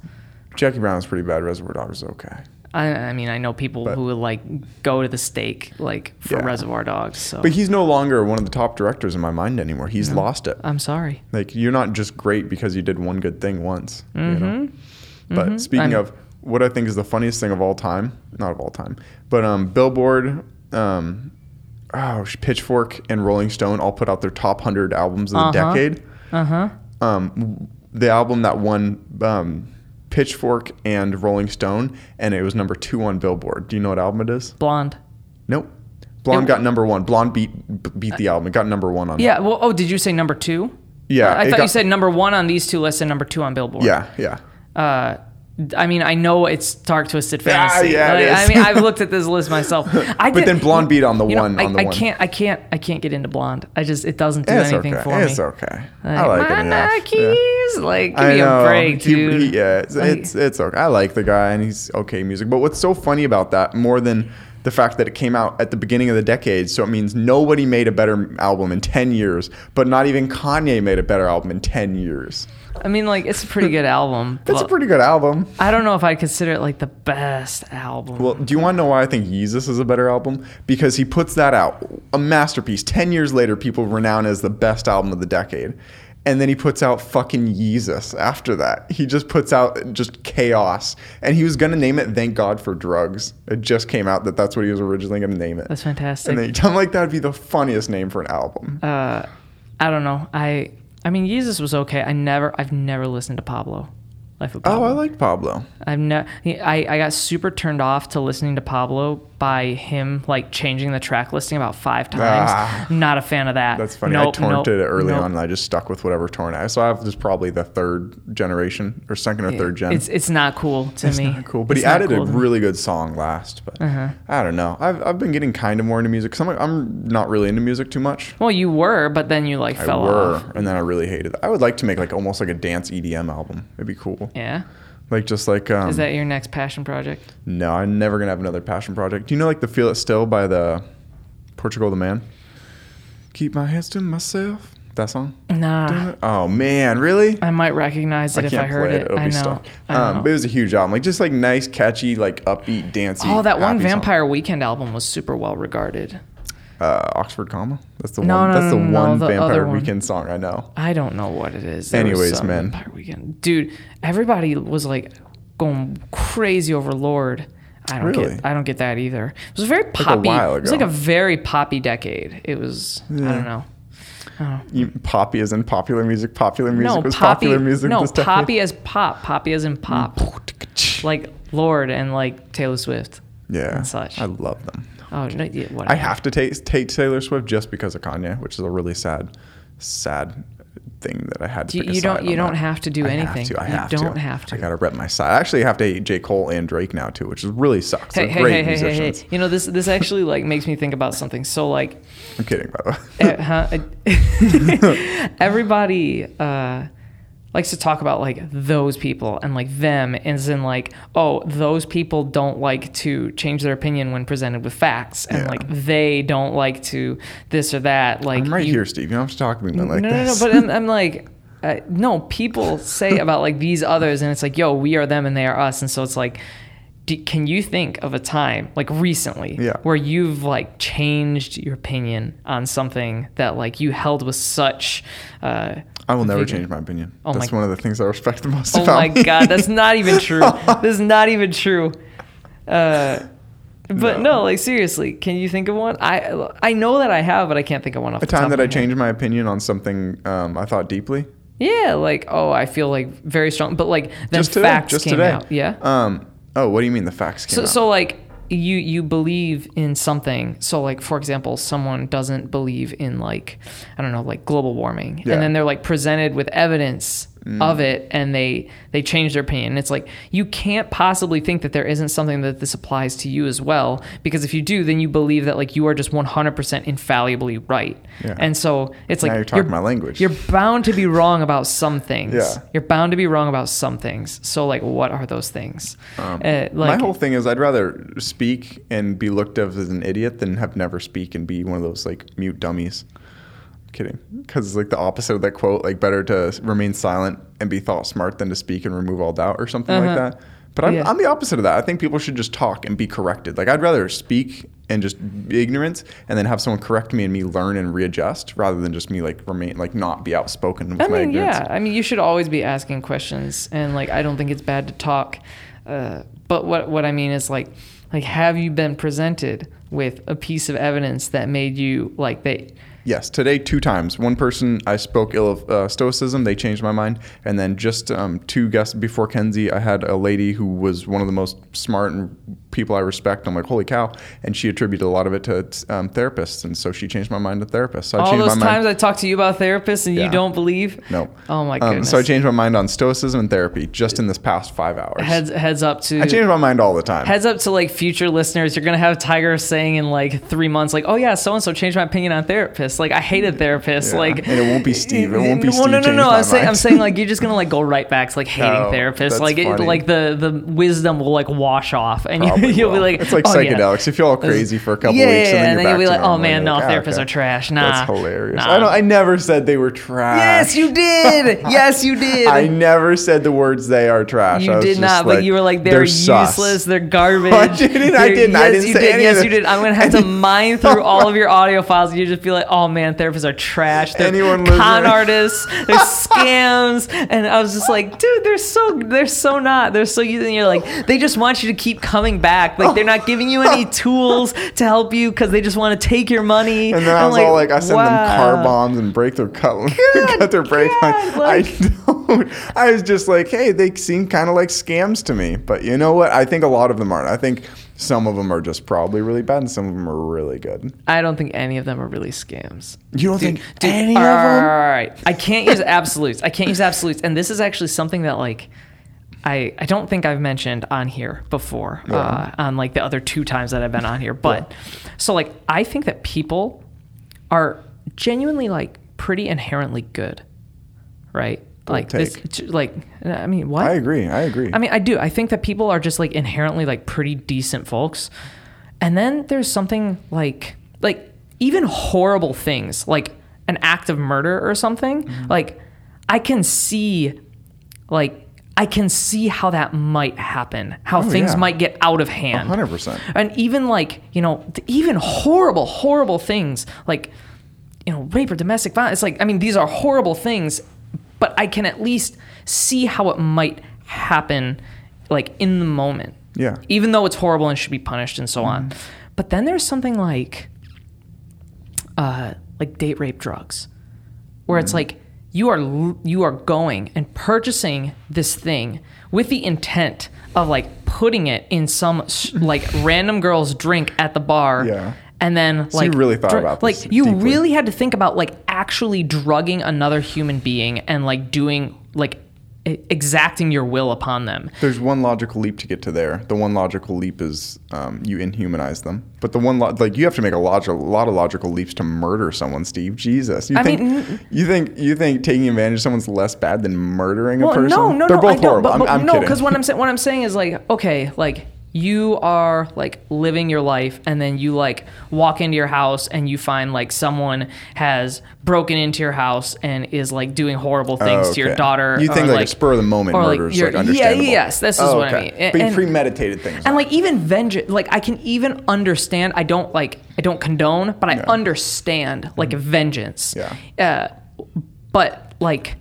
Jackie Brown was pretty bad. Reservoir Dogs was okay. I, I mean, I know people But- who would like go to the stake like for Yeah. Reservoir Dogs. So But he's no longer one of the top directors in my mind anymore. He's lost it. I'm sorry. Like you're not just great because you did one good thing once. You know? Mm-hmm. But speaking I'm- of what I think is the funniest thing of all time, not of all time, but um, Billboard, um, oh, Pitchfork, and Rolling Stone all put out their top hundred albums of the Uh-huh. decade. Uh huh. Um, the album that won um, Pitchfork and Rolling Stone, and it was number two on Billboard. Do you know what album it is? Blonde. Nope. Blonde It- got number one. Blonde beat beat the album. It got number one on. Yeah. Well, oh, did you say number two? Yeah, I thought got- you said number one on these two lists and number two on Billboard. Yeah, yeah. Uh, I mean, I know it's Dark Twisted Yeah, Fantasy. yeah, it Like, I mean, I've looked at this list myself. I But did- then Blonde beat on the you know, one- I, on the I one. can't. I can't. I can't get into Blonde. I just it doesn't do It's anything okay. for It's me. It's okay. I like it enough. Yeah. Like, give I me know. a break, He- dude. he- yeah, it's, Like- it's it's okay. I like the guy, and he's okay music. But what's so funny about that, more than the fact that it came out at the beginning of the decade, so it means nobody made a better album in ten years, but not even Kanye made a better album in ten years. I mean, like, it's a pretty good album. It's a pretty good album. I don't know if I'd consider it like the best album. Well, do you want to know why I think Yeezus is a better album? Because he puts that out, a masterpiece. Ten years later, people renown as the best album of the decade. And then he puts out fucking Yeezus after that. He just puts out just chaos. And he was going to name it Thank God for Drugs. It just came out that that's what he was originally going to name it. That's fantastic. And then I'm like, that would be the funniest name for an album. uh, I don't know. I I mean, Yeezus was okay. I never. I've never listened to Pablo. Life of Pablo. oh, I like Pablo. I've ne- I, I got super turned off to listening to Pablo by him like changing the track listing about five times. Ah. Not a fan of that. That's funny. Nope, I torrented nope, it early nope. on and I just stuck with whatever torrent I. So I have this probably the third generation or second or third gen. It's it's not cool to It's me. not cool, but It's he added cool a really good song last. But Uh-huh. I don't know. I've, I've been getting kind of more into music. Cause I'm, I'm not really into music too much. Well, you were, but then you like I fell were, off. and then I really hated it. I would like to make like almost like a dance EDM album. It'd be cool. Yeah. Like just like um, Is that your next passion project? no, I'm never gonna have another passion project. Do you know like the Feel It Still by the Portugal the Man? Keep my hands to myself. That song. Nah. Oh man, really? I might recognize it I if I heard play it. It'll I be know. stuck. Um, know. but it was a huge album, like just like nice, catchy, like upbeat, dancey. oh, that one happy song. Vampire Weekend album was super well regarded. Uh, Oxford Comma. That's the No, one. no, that's the no, no, one the Vampire one. Weekend song I know. I don't know what it is. There Anyways, man. Vampire Weekend, dude. Everybody was like going crazy over Lorde. I don't Really? get. I don't get that either. It was a very poppy. while It was like a very poppy decade. It was. I don't know. You, poppy is in popular music. Popular music no, was poppy. popular music. no, poppy as pop. Poppy as in pop. like Lorde and like Taylor Swift. yeah, and such. I love them. Oh, no, yeah, whatever. I have to take take Taylor Swift just because of Kanye, which is a really sad, sad thing that I had to. You- you don't- you don't that. have to do I anything. Have to. I You have don't to. have to. I gotta rep my side. I actually have to hate J Cole and Drake now too, which is really sucks. Hey, They're hey, great hey, musicians. hey. You know this. This actually like makes me think about something. So like, I'm kidding, by the way. huh? everybody uh, likes to talk about like those people and like them, as in like, oh, those people don't like to change their opinion when presented with facts, and Yeah. like they don't like to this or that. Like I'm right you- here, Steve. You don't have to talk to me like no, this. no, no. But I'm, I'm like, uh, no. People say about like these others, and it's like, yo, we are them and they are us, and so it's like. Do, can you think of a time like recently Yeah. where you've like changed your opinion on something that like you held with such uh, I will never change my opinion. Oh That's my- one of the things I respect the most Oh my me. god, that's not even true. this is not even true. Uh, but no. No. like seriously, can you think of one? I I know that I have, but I can't think of one off a the top The time that I changed my opinion on something um, I thought deeply. Yeah, like oh, I feel like very strong, but like today. facts just came today. out. Yeah. Um. Oh, what do you mean the facts came So out? so like you you believe in something. So like for example, someone doesn't believe in like I don't know like global warming, Yeah. And then they're like presented with evidence of it, and they they change their opinion. And it's like you can't possibly think that there isn't something that this applies to you as well, because if you do, then you believe that like you are just one hundred percent infallibly right. Yeah. And so it's Now like you're talking my language. You're bound to be wrong about some things. Yeah. You're bound to be wrong about some things. So like, what are those things? Um, Uh, my whole thing is I'd rather speak and be looked at as an idiot than have never speak and be one of those like mute dummies. Kidding, because it's like the opposite of that quote. Like better to remain silent and be thought smart than to speak and remove all doubt or something like Uh-huh. that. But I'm, Yeah. I'm the opposite of that. I think people should just talk and be corrected. Like I'd rather speak and just be ignorance and then have someone correct me and me learn and readjust rather than just me like remain like not be outspoken with I my mean, ignorance. yeah. I mean, you should always be asking questions, and like, I don't think it's bad to talk. Uh, but what what I mean is like, like, have you been presented with a piece of evidence that made you like they? Yes, today two times. One person I spoke ill of uh, stoicism, they changed my mind, and then just um, two guests before Kenzie, I had a lady who was one of the most smart and people I respect. I'm like, holy cow! And she attributed a lot of it to um, therapists, and so she changed my mind to therapists. So I All changed those my mind. times I talk to you about therapists and you don't believe. no. Oh my Um, goodness. so I changed my mind on stoicism and therapy just in this past five hours. Heads heads up to I change my mind all the time. Heads up to like future listeners, you're gonna have Tiger saying in like three months, like, "Oh yeah, so and so changed my opinion on therapists. Like, I hated therapists. Yeah. Like, And it won't be Steve. It won't be Well, Steve no, no, changed no. I'm saying, I'm saying like you're just gonna like go right back to like hating No, therapists. Like, it, like the the wisdom will like wash off, and Probably you'll be like, it's like "Oh, yeah." psychedelics. You feel all crazy for a couple yeah, weeks, and then yeah, you're and then you'll be like, "Oh man, no, like, "Ah, therapists okay." are trash." Nah, That's hilarious. nah. I don't. I never said they were trash. yes, you did. yes, you did. I never said the words "they are trash." You did not, but you were like they're, useless, they're garbage. I didn't, I didn't, I didn't you say yes, you did. I'm gonna have to mine through all of your audio files. and You just be like, oh Oh, man, therapists are trash. They're Anyone con artists. They're scams. And I was just like, dude, they're so they're so not. They're so you. And you're like, they just want you to keep coming back. Like they're not giving you any tools to help you because they just want to take your money. And then I was all like, I send them car bombs and break their cut, cut their brake line. like- I don't. I was just like, hey, they seem kind of like scams to me. But you know what? I think a lot of them aren't. I think some of them are just probably really bad, and some of them are really good. I don't think any of them are really scams. You don't think Dude, any all of right, them? all right. I can't use absolutes. I can't use absolutes. And this is actually something that like I I don't think I've mentioned on here before. Uh, on like the other two times that I've been on here. But so like I think that people are genuinely like pretty inherently good. Right? Like this like I mean what? I agree. I agree. I mean, I do. I think that people are just like inherently like pretty decent folks. And then there's something like like even horrible things, like an act of murder or something. Mm-hmm. Like I can see like I can see how that might happen, how things Oh, yeah. might get out of hand. 100%. And even like, you know, even horrible, horrible things like, you know, rape or domestic violence. It's like, I mean, these are horrible things, but I can at least see how it might happen like in the moment. Yeah. Even though it's horrible and should be punished and so on. But then there's something like, uh, like date rape drugs, where it's like you are you are going and purchasing this thing with the intent of like putting it in some like random girl's drink at the bar, Yeah. And then So you really thought about like you deeply. really had to think about like actually drugging another human being and like doing like exacting your will upon them. There's one logical leap to get to there. The one logical leap is um, you inhumanize them. But the one lo- like you have to make a, log- a lot of logical leaps to murder someone, Steve. Jesus, you I think mean, you think you think taking advantage of someone's less bad than murdering a Well, person? no, no, They're no, both I don't. horrible. But, but I'm, I'm no, kidding. because what I'm saying, what I'm saying is like, okay, like you are like living your life, and then you like walk into your house and you find like someone has broken into your house and is like doing horrible things to your Okay. daughter. You think or, like, a spur of the moment or, like, is like understandable? Yeah, yes, this is Oh, what I okay. mean. But you premeditated things. and like even vengeance like i can even understand i don't like i don't condone but i understand like vengeance Yeah. uh, but like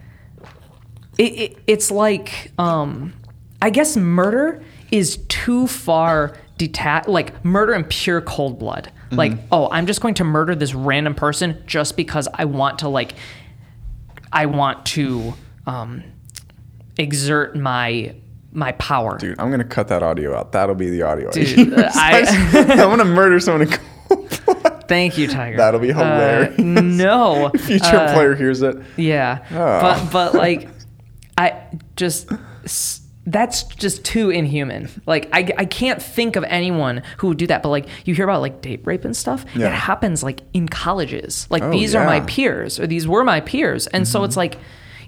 it, it, it's like um i guess murder is too far detached like murder in pure cold blood like oh i'm just going to murder this random person just because i want to like i want to um exert my my power Dude, I'm gonna cut that audio out. That'll be the audio. Dude, I- I'm gonna murder someone. in cold blood. Thank you, Tiger. That'll be Uh, hilarious. no, Future uh, player hears it. Yeah, Oh. but but like, I just that's just too inhuman. Like I, I can't think of anyone who would do that. But like you hear about like date rape and stuff. Yeah. It happens like in colleges. Like Oh, these are my. Mm-hmm. peers or these were my peers, and so it's like,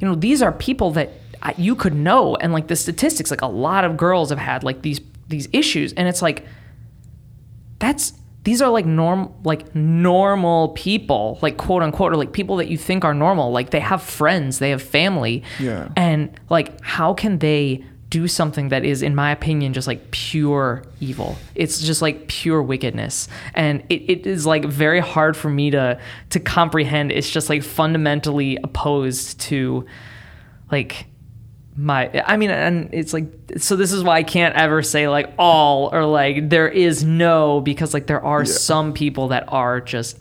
you know, these are people that I, you could know. And like the statistics, like a lot of girls have had like these these issues, and it's like that's these are like norm like normal people like quote unquote or like people that you think are normal like they have friends they have family Yeah. and like how can they do something that is in my opinion just like pure evil. It's just like pure wickedness. And it, it is like very hard for me to to comprehend. It's just like fundamentally opposed to like my i mean and it's like so this is why i can't ever say like all or like there is no because like there are some people that are just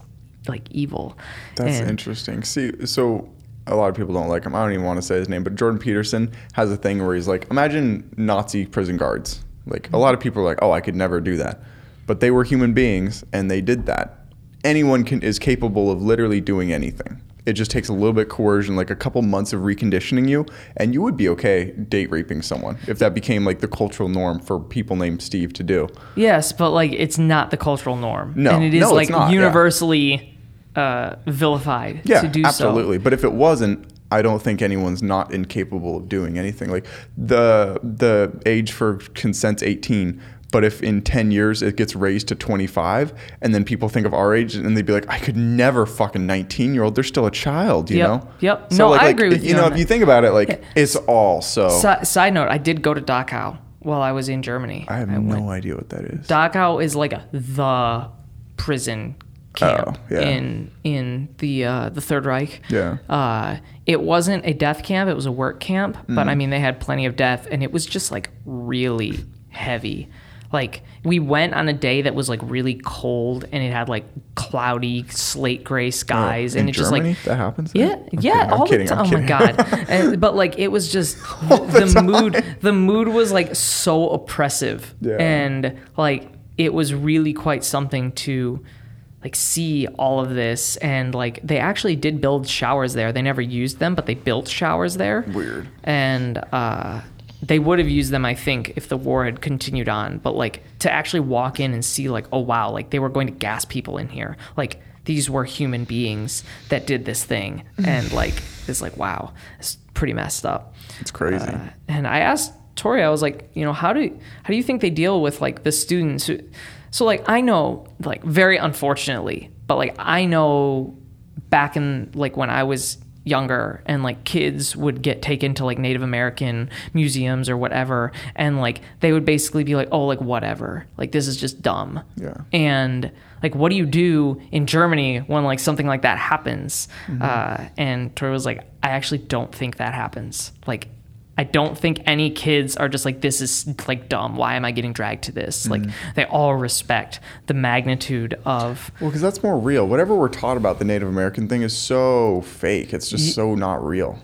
like evil. That's And- interesting. See, so a lot of people don't like him. I don't even want to say his name, but Jordan Peterson has a thing where he's like, imagine Nazi prison guards. Like a lot of people are like, oh, I could never do that, but they were human beings and they did that. Anyone can is capable of literally doing anything. It just takes a little bit coercion, like a couple months of reconditioning you, and you would be okay date raping someone if that became like the cultural norm for people named Steve to do. yes but like it's not the cultural norm No, and it is no, like universally. yeah. Uh vilified yeah, to do so. absolutely. But if it wasn't, I don't think anyone's not incapable of doing anything. Like the the age for consent's 18, but if in 10 years it gets raised to 25, and then people think of our age and they'd be like, I could never fuck a 19 year old. They're still a child, you Yep, know? yep. No, like, I agree with you you know, if you think about it, like it's all so. so. Si- side note i did go to dachau while i was in germany I have no idea what that is. Dachau is like a, the prison camp Oh, yeah. in in the uh, the Third Reich. Yeah. Uh, it wasn't a death camp; it was a work camp. Mm. But I mean, they had plenty of death, and it was just like really heavy. Like we went on a day that was like really cold, and it had like cloudy slate gray skies, Oh, and it just like that happens. yeah? I'm yeah, kidding, all kidding, the time. Oh my god! and, but like it was just the, mood. The mood was like so oppressive, Yeah. and like it was really quite something to like see all of this. And like they actually did build showers there. They never used them, but they built showers there. Weird. And uh, they would have used them, I think, if the war had continued on. But like to actually walk in and see, like, oh wow, like they were going to gas people in here, like. These were human beings that did this thing, and like it's like wow, it's pretty messed up. It's crazy. Uh, and I asked Tori, I was like, you know, how do how do you think they deal with like the students? Who, so like I know, like very unfortunately, but like I know back in like when I was younger and like kids would get taken to like Native American museums or whatever and like they would basically be like oh like whatever. Like this is just dumb. Yeah. and like what do you do in Germany when like something like that happens? Uh, and Tori was like I actually don't think that happens. Like I don't think any kids are just like this is like dumb why am I getting dragged to this mm-hmm. like they all respect the magnitude of Well, because that's more real. Whatever we're taught about the Native American thing is so fake. It's just so not real.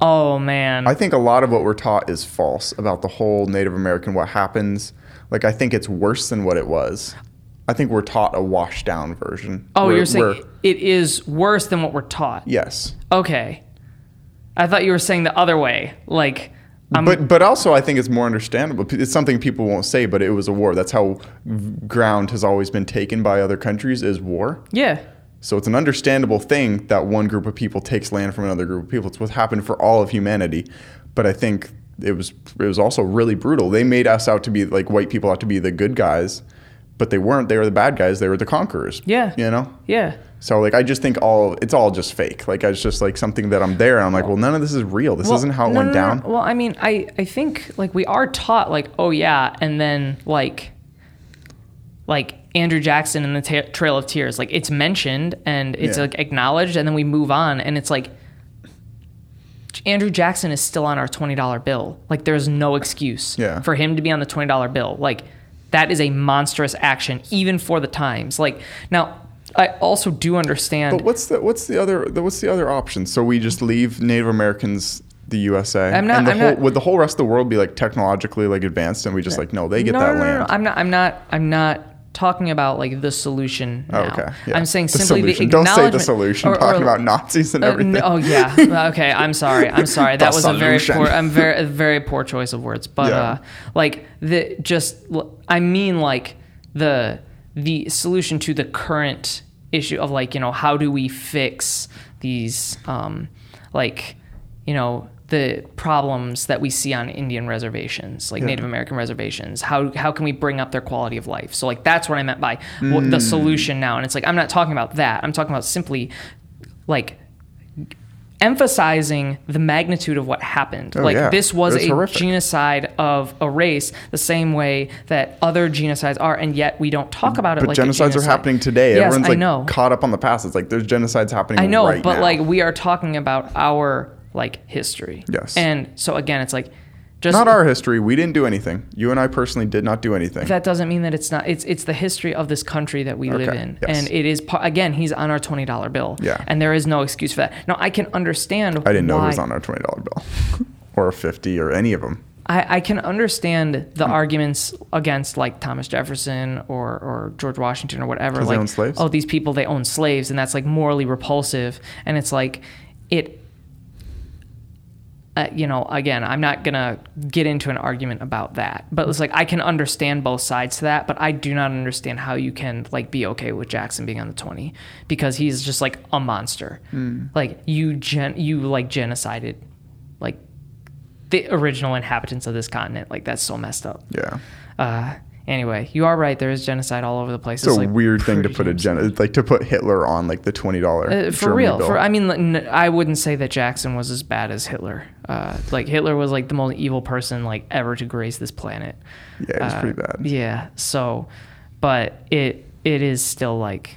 oh man I think a lot of what we're taught is false about the whole Native American, what happens. Like, I think it's worse than what it was. I think we're taught a washed down version. Oh, We're- you're saying it is worse than what we're taught. yes. Okay. I thought you were saying the other way. Like, I'm, but but also I think it's more understandable. It's something people won't say, but it was a war. That's how ground has always been taken by other countries is war. yeah. So it's an understandable thing that one group of people takes land from another group of people. It's what happened for all of humanity. But I think it was it was also really brutal. They made us out to be like white people out to be the good guys, but they weren't. They were the bad guys. They were the conquerors. Yeah. You know? Yeah. So like I just think all it's all just fake. Like it's just like something that I'm there and I'm like, well, none of this is real. This Well, isn't how it no, went no, down. no. Well, I mean, I, I think like we are taught like, oh yeah, and then like like Andrew Jackson and the ta- Trail of Tears, like it's mentioned and it's Yeah. like acknowledged, and then we move on, and it's like Andrew Jackson is still on our twenty dollar bill. Like there's no excuse Yeah. for him to be on the twenty dollar bill. Like that is a monstrous action, even for the times. Like now. I also do understand. But what's the what's the other the, what's the other option? So we just leave Native Americans the USA, I'm not- and the I'm whole not- would the whole rest of the world be like technologically like advanced, and we just like no, they get no, that no, no, land. No, I'm not. I'm not. I'm not talking about like the solution. Oh, okay, yeah. I'm saying The simply solution. the Don't say the solution. or- talking about Nazis and uh, everything. n- oh yeah. Okay. I'm sorry. I'm sorry. That was a very poor. I'm very a very poor choice of words. But Yeah. uh, like the just I mean like the the solution to the current issue of like you know how do we fix these um like you know the problems that we see on Indian reservations, like Native American reservations. How how can we bring up their quality of life? So like that's what I meant by Mm. the solution now. And it's like I'm not talking about that. I'm talking about simply like emphasizing the magnitude of what happened. Oh, like yeah. this was a horrific. genocide of a race, the same way that other genocides are, and yet we don't talk about it. but like genocides are happening today. Yes, Everyone's I like know. caught up on the past. It's like there's genocides happening. I know, right but now. like we are talking about our like history. Yes. And so again, it's like just not our history. We didn't do anything. You and I personally did not do anything. that doesn't mean that it's not it's it's the history of this country that we live in yes. and it is again he's on our $20 bill Yeah. and there is no excuse for that now i can understand I didn't know why, it was on our twenty dollar bill, or a fifty, or any of them. I, I can understand Hmm. the arguments against like Thomas Jefferson or, or George Washington or whatever. Like, own slaves? oh, these people they own slaves, and that's like morally repulsive. And it's like, it. Uh, you know, again, I'm not gonna get into an argument about that, but it's like I can understand both sides to that, but I do not understand how you can like be okay with Jackson being on the 20 because he's just like a monster. Hmm. Like you gen, you like genocided, like the original inhabitants of this continent. Like that's so messed up. Yeah, Uh, anyway, you are right. There is genocide all over the place. it's a like, weird thing to put a gen like to put Hitler on like the twenty dollar uh, for real. For I mean, I wouldn't say that Jackson was as bad as Hitler. Uh, like Hitler was like the most evil person like ever to grace this planet. yeah, it was Uh, pretty bad. Yeah. So, but it it is still like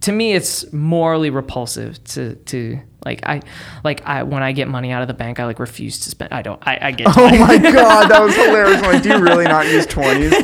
to me it's morally repulsive to to like I like I when I get money out of the bank I like refuse to spend. I don't. I, I get. Oh my god, that was hilarious. I'm like, do you really not use twenties,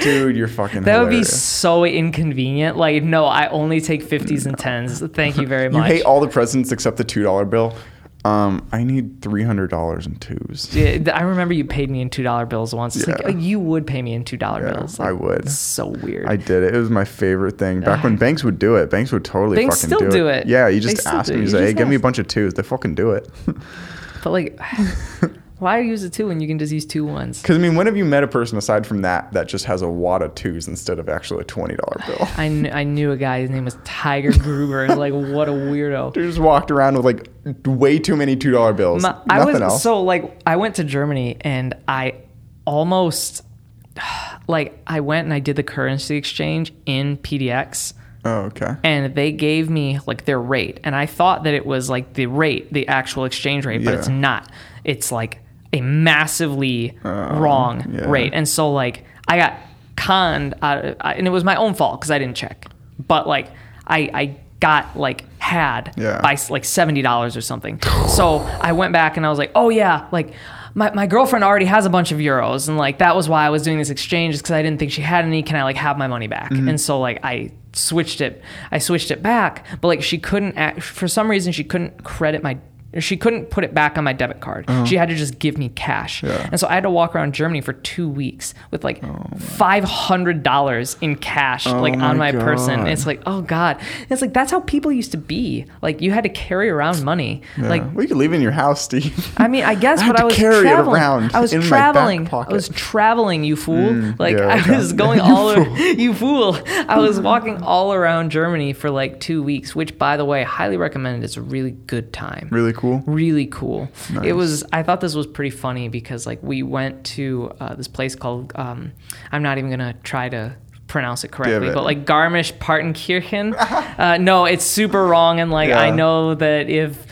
dude? You're fucking. That would be so inconvenient. Like, no, I only take 50s and 10s. Thank you very much. You hate all the presents except the two dollar bill. Um, I need three hundred dollars in twos. Yeah, I remember you paid me in two dollar bills once. It's Yeah. oh, you would pay me in two dollar Yeah, bills. I would. It's so weird. I did it. It was my favorite thing. Back when banks would do it, banks would totally Banks fucking still do, do it. it. Yeah, you just ask them. You You say, "Hey, give me a bunch of twos. They fucking do it. but like, why use a two when you can just use two ones? Because I mean, when have you met a person aside from that that just has a wad of twos instead of actually a twenty dollar bill? I, kn- I knew a guy. His name was Tiger Gruber. and like, what a weirdo. Dude just walked around with like way too many two dollar bills. My- I was else. so like I went to Germany and I almost like I went and I did the currency exchange in PDX. oh, okay. and they gave me like their rate and i thought that it was like the rate the actual exchange rate but Yeah. it's not it's like a massively wrong yeah. rate. And so like i got conned out of, and it was my own fault because i didn't check. But like i i got like had Yeah. by like $70 or something. So i went back and i was like oh yeah like my, my girlfriend already has a bunch of euros. And like that was why i was doing this exchange because i didn't think she had any. Can i like have my money back? Mm-hmm. and so like i switched it i switched it back. But like she couldn't act, for some reason she couldn't credit my she couldn't put it back on my debit card. She had to just give me cash. Yeah. And so I had to walk around Germany for two weeks with like five hundred dollars in cash, like Oh on my my person. God. It's like, oh god, it's like that's how people used to be. Like you had to carry around money. Like well, you could leave in your house, Steve. I mean, I guess, I but I was carry it around I was in my back traveling. I. Mm, was traveling. You fool! like yeah, I was going all over. You fool! I was walking all around Germany for like two weeks, which, by the way, highly recommended. It's a really good time. really cool. Really cool. Nice. It was. I thought this was pretty funny because like we went to uh, this place called. Um, I'm not even gonna try to pronounce it correctly, it. but like Garmisch Partenkirchen. uh, no, it's super wrong, and like I know that if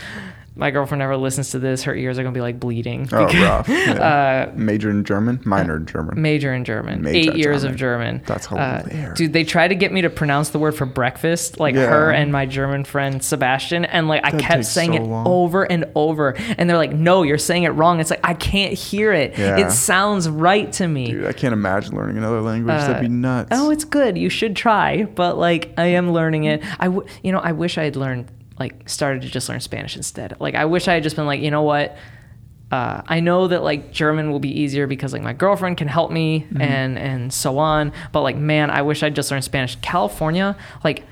my girlfriend ever listens to this, her ears are gonna be like bleeding. Oh, because- rough. Yeah. Uh, Major in German, minor in German. Major in German. Major Eight years of German. That's Uh, hilarious. dude, they tried to get me to pronounce the word for breakfast, like Yeah. her and my German friend Sebastian, and like I kept saying so it long. over and over, and they're like, "No, you're saying it wrong." It's like I can't hear it. Yeah. It sounds right to me. Dude, I can't imagine learning another language. That'd be nuts. Oh, it's good. You should try, but like I am learning it. I, w- you know, I wish I had learned like started to just learn Spanish instead. Like I wish I had just been like, you know what? Uh, I know that like German will be easier because like my girlfriend can help me Mm-hmm. and and so on. But like, man, I wish I'd just learned Spanish. California, like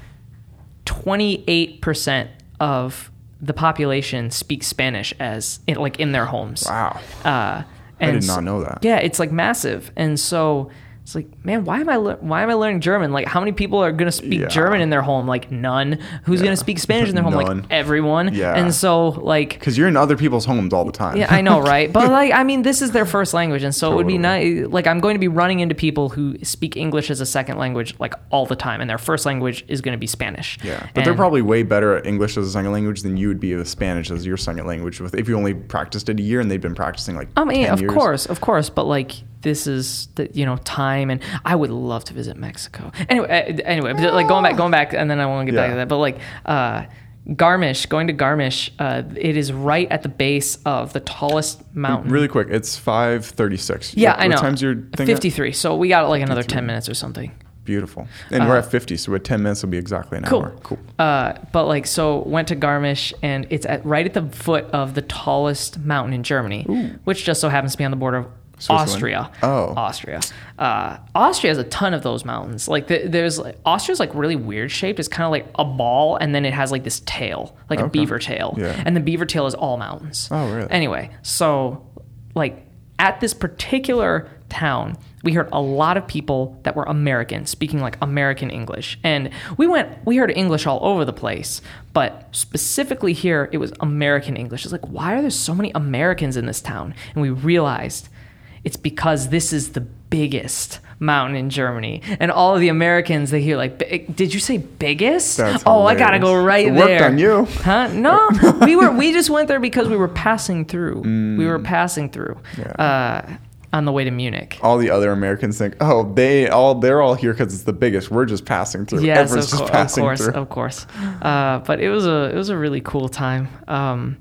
twenty eight percent of the population speaks Spanish as in, like in their homes. wow. Uh, I did not know that. Yeah, it's like massive, and so it's like, man, why am I lear- why am I learning German? Like, how many people are gonna speak Yeah. German in their home? Like, none. Who's Yeah. gonna speak Spanish in their home? None. Like, everyone. Yeah. And so, like, Because you're in other people's homes all the time. yeah, I know, right? But like, I mean, this is their first language, and so it would be nice. Like, I'm going to be running into people who speak English as a second language, like all the time, and their first language is going to be Spanish. Yeah, but they're probably way better at English as a second language than you would be with Spanish as your second language. With if you only practiced it a year and they've been practicing like I mean, 10 of years. course, of course, but like this is the you know time, and I would love to visit Mexico. Anyway, uh, anyway, but, like going back, going back, and then I want to get back to that. But like uh, Garmisch, going to Garmisch, uh, it is right at the base of the tallest mountain. Really quick, it's five thirty-six. Yeah, what, I know. What time's your thing? at? Fifty-three. So we got like another ten minutes or something. Beautiful. And we're at fifty, so at ten minutes will be exactly an Cool. hour. Cool. Uh, but like, so went to Garmisch, and it's at right at the foot of the tallest mountain in Germany, which just so happens to be on the border of Switzerland? Austria. Oh. Austria. Uh, Austria has a ton of those mountains. Like, the, there's like, Austria's like really weird shaped. It's kind of like a ball, and then it has like this tail, like a beaver tail, Yeah. and the beaver tail is all mountains. Oh, really? Anyway, so like at this particular town, we heard a lot of people that were American speaking like American English. And we went, we heard English all over the place, but specifically here, it was American English. It's like, why are there so many Americans in this town? And we realized it's because this is the biggest mountain in Germany. And all of the Americans, they hear like, did you say biggest? That's oh, I gotta go right It worked there. on you. Huh? No, we were we just went there because we were passing through. We were passing through Yeah. uh, on the way to Munich. All the other Americans think, oh, they all they're all here because it's the biggest. We're just passing through. Yes, Everyone's of, just cour- of course, through. of course. Uh, but it was a it was a really cool time. Um,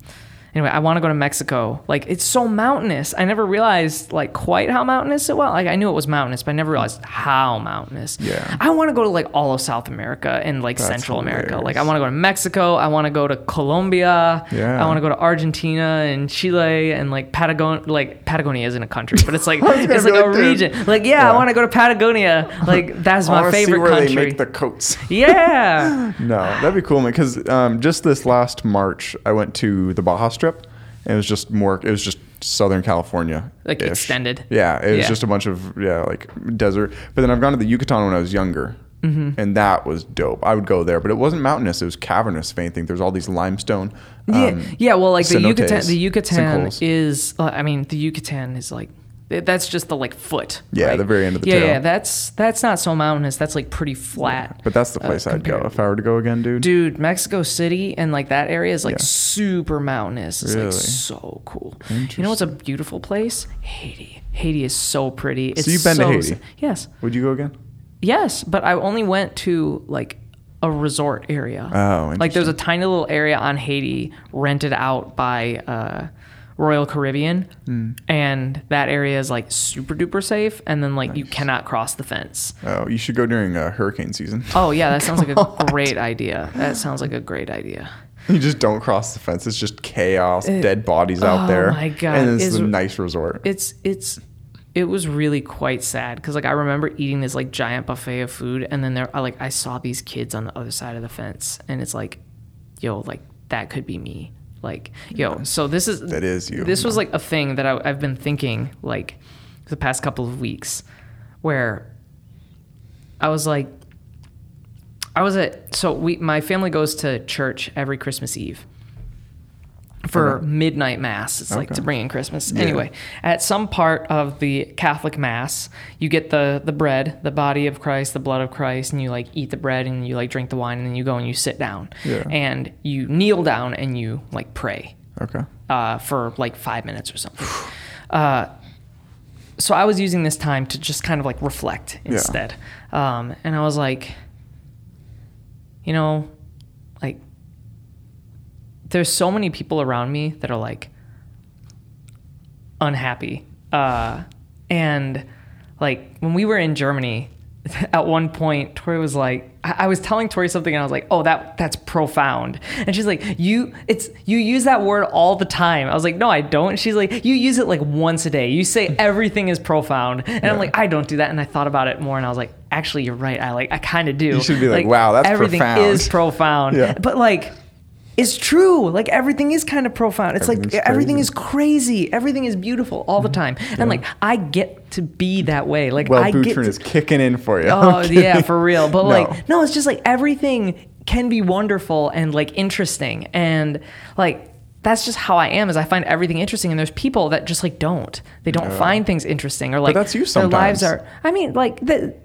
anyway, I want to go to Mexico. Like it's so mountainous. I never realized like quite how mountainous it was. Like I knew it was mountainous, but I never realized how mountainous. Yeah. I want to go to like all of South America and like That's Central America. Like I want to go to Mexico. I want to go to Colombia. Yeah. I want to go to Argentina and Chile and like Patagonia. Like Patagonia isn't a country, but it's like it's be like a like, dude. region. Like yeah, I want to go to Patagonia. Like that's my favorite see where country. they make the coats. Yeah. No, that'd be cool, man. Because um, just this last March, I went to the Baja Strip. And it was just more. It was just Southern California, Like extended. Yeah, it was Yeah. just a bunch of yeah, like desert. But then I've gone to the Yucatan when I was younger, Mm-hmm. and that was dope. I would go there, but it wasn't mountainous. It was cavernous. If anything, there's all these limestone. Yeah, um, yeah. Well, like the Yucatan, the Yucatan sinkholes. is. Uh, I mean, the Yucatan is like. That's just the like foot. Yeah, right? the very end of the yeah, tail. Yeah, that's that's not so mountainous. That's like pretty flat. But that's the uh, place I'd go if I were to go again, dude. Dude, Mexico City and like that area is like Yeah. super mountainous. It's Really? like so cool. You know what's a beautiful place? Haiti. Haiti is so pretty. It's you've been to so- Haiti? Yes. Would you go again? Yes, but I only went to like a resort area. Oh, like there's a tiny little area on Haiti rented out by uh, Royal Caribbean, Hmm. and that area is like super duper safe. And then like you cannot cross the fence. Oh, you should go during uh, hurricane season. Oh yeah, that sounds like a great idea. That sounds like a great idea. You just don't cross the fence. It's just chaos, dead bodies out oh there. Oh my God, And it's is- a nice resort. it's it's it was really quite sad because like I remember eating this like giant buffet of food and then there I like I saw these kids on the other side of the fence and it's like, yo, like that could be me. Like, yo, so this is That is you. This was like a thing that I, I've been thinking like the past couple of weeks, where I was like, I was at so we my family goes to church every Christmas Eve for Okay. midnight mass. It's like to bring in Christmas. Yeah. Anyway, at some part of the Catholic mass, you get the the bread, the body of Christ, the blood of Christ, and you like eat the bread and you like drink the wine and then you go and you sit down. Yeah. And you kneel down and you like pray okay. uh, for like five minutes or something. Uh, so I was using this time to just kind of like reflect instead. Um, and I was like, you know, there's so many people around me that are like unhappy. Uh, and like when we were in Germany, at one point, Tori was like, I, I was telling Tori something, and I was like, "Oh, that that's profound." And she's like, "You, it's you use that word all the time." I was like, "No, I don't." She's like, "You use it like once a day. You say everything is profound," and I'm like, "I don't do that." And I thought about it more, and I was like, "Actually, you're right. I like, I kind of do." You should be like, "Wow, that's everything profound." is profound." Yeah. But like. It's true. Like everything is kind of profound. It's like everything is crazy. Everything is beautiful all the mm-hmm. time. And like I get to be that way. Like Well, I get Bootrin to, is kicking in for you. Oh yeah, for real. But No. like no, it's just like everything can be wonderful and like interesting and like that's just how I am is I find everything interesting and there's people that just like don't. They don't find things interesting or like that's you their lives are I mean like the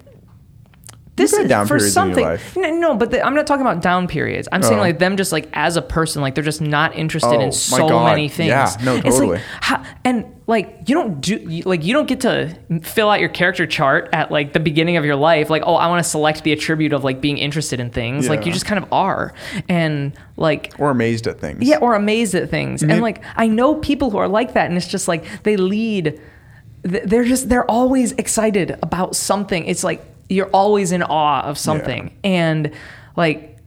this is down for periods in your something. life. No, no, but the, I'm not talking about down periods. I'm saying Oh. like them just like as a person, like they're just not interested Oh, in so God. many things. Yeah, no, It's totally. like, how, and like you don't do like you don't get to fill out your character chart at like the beginning of your life. Like oh, I want to select the attribute of like being interested in things. Like you just kind of are, and like Or amazed at things. yeah, or amazed at things. And like I know people who are like that, and it's just like they lead. They're just they're always excited about something. It's like you're always in awe of something, and like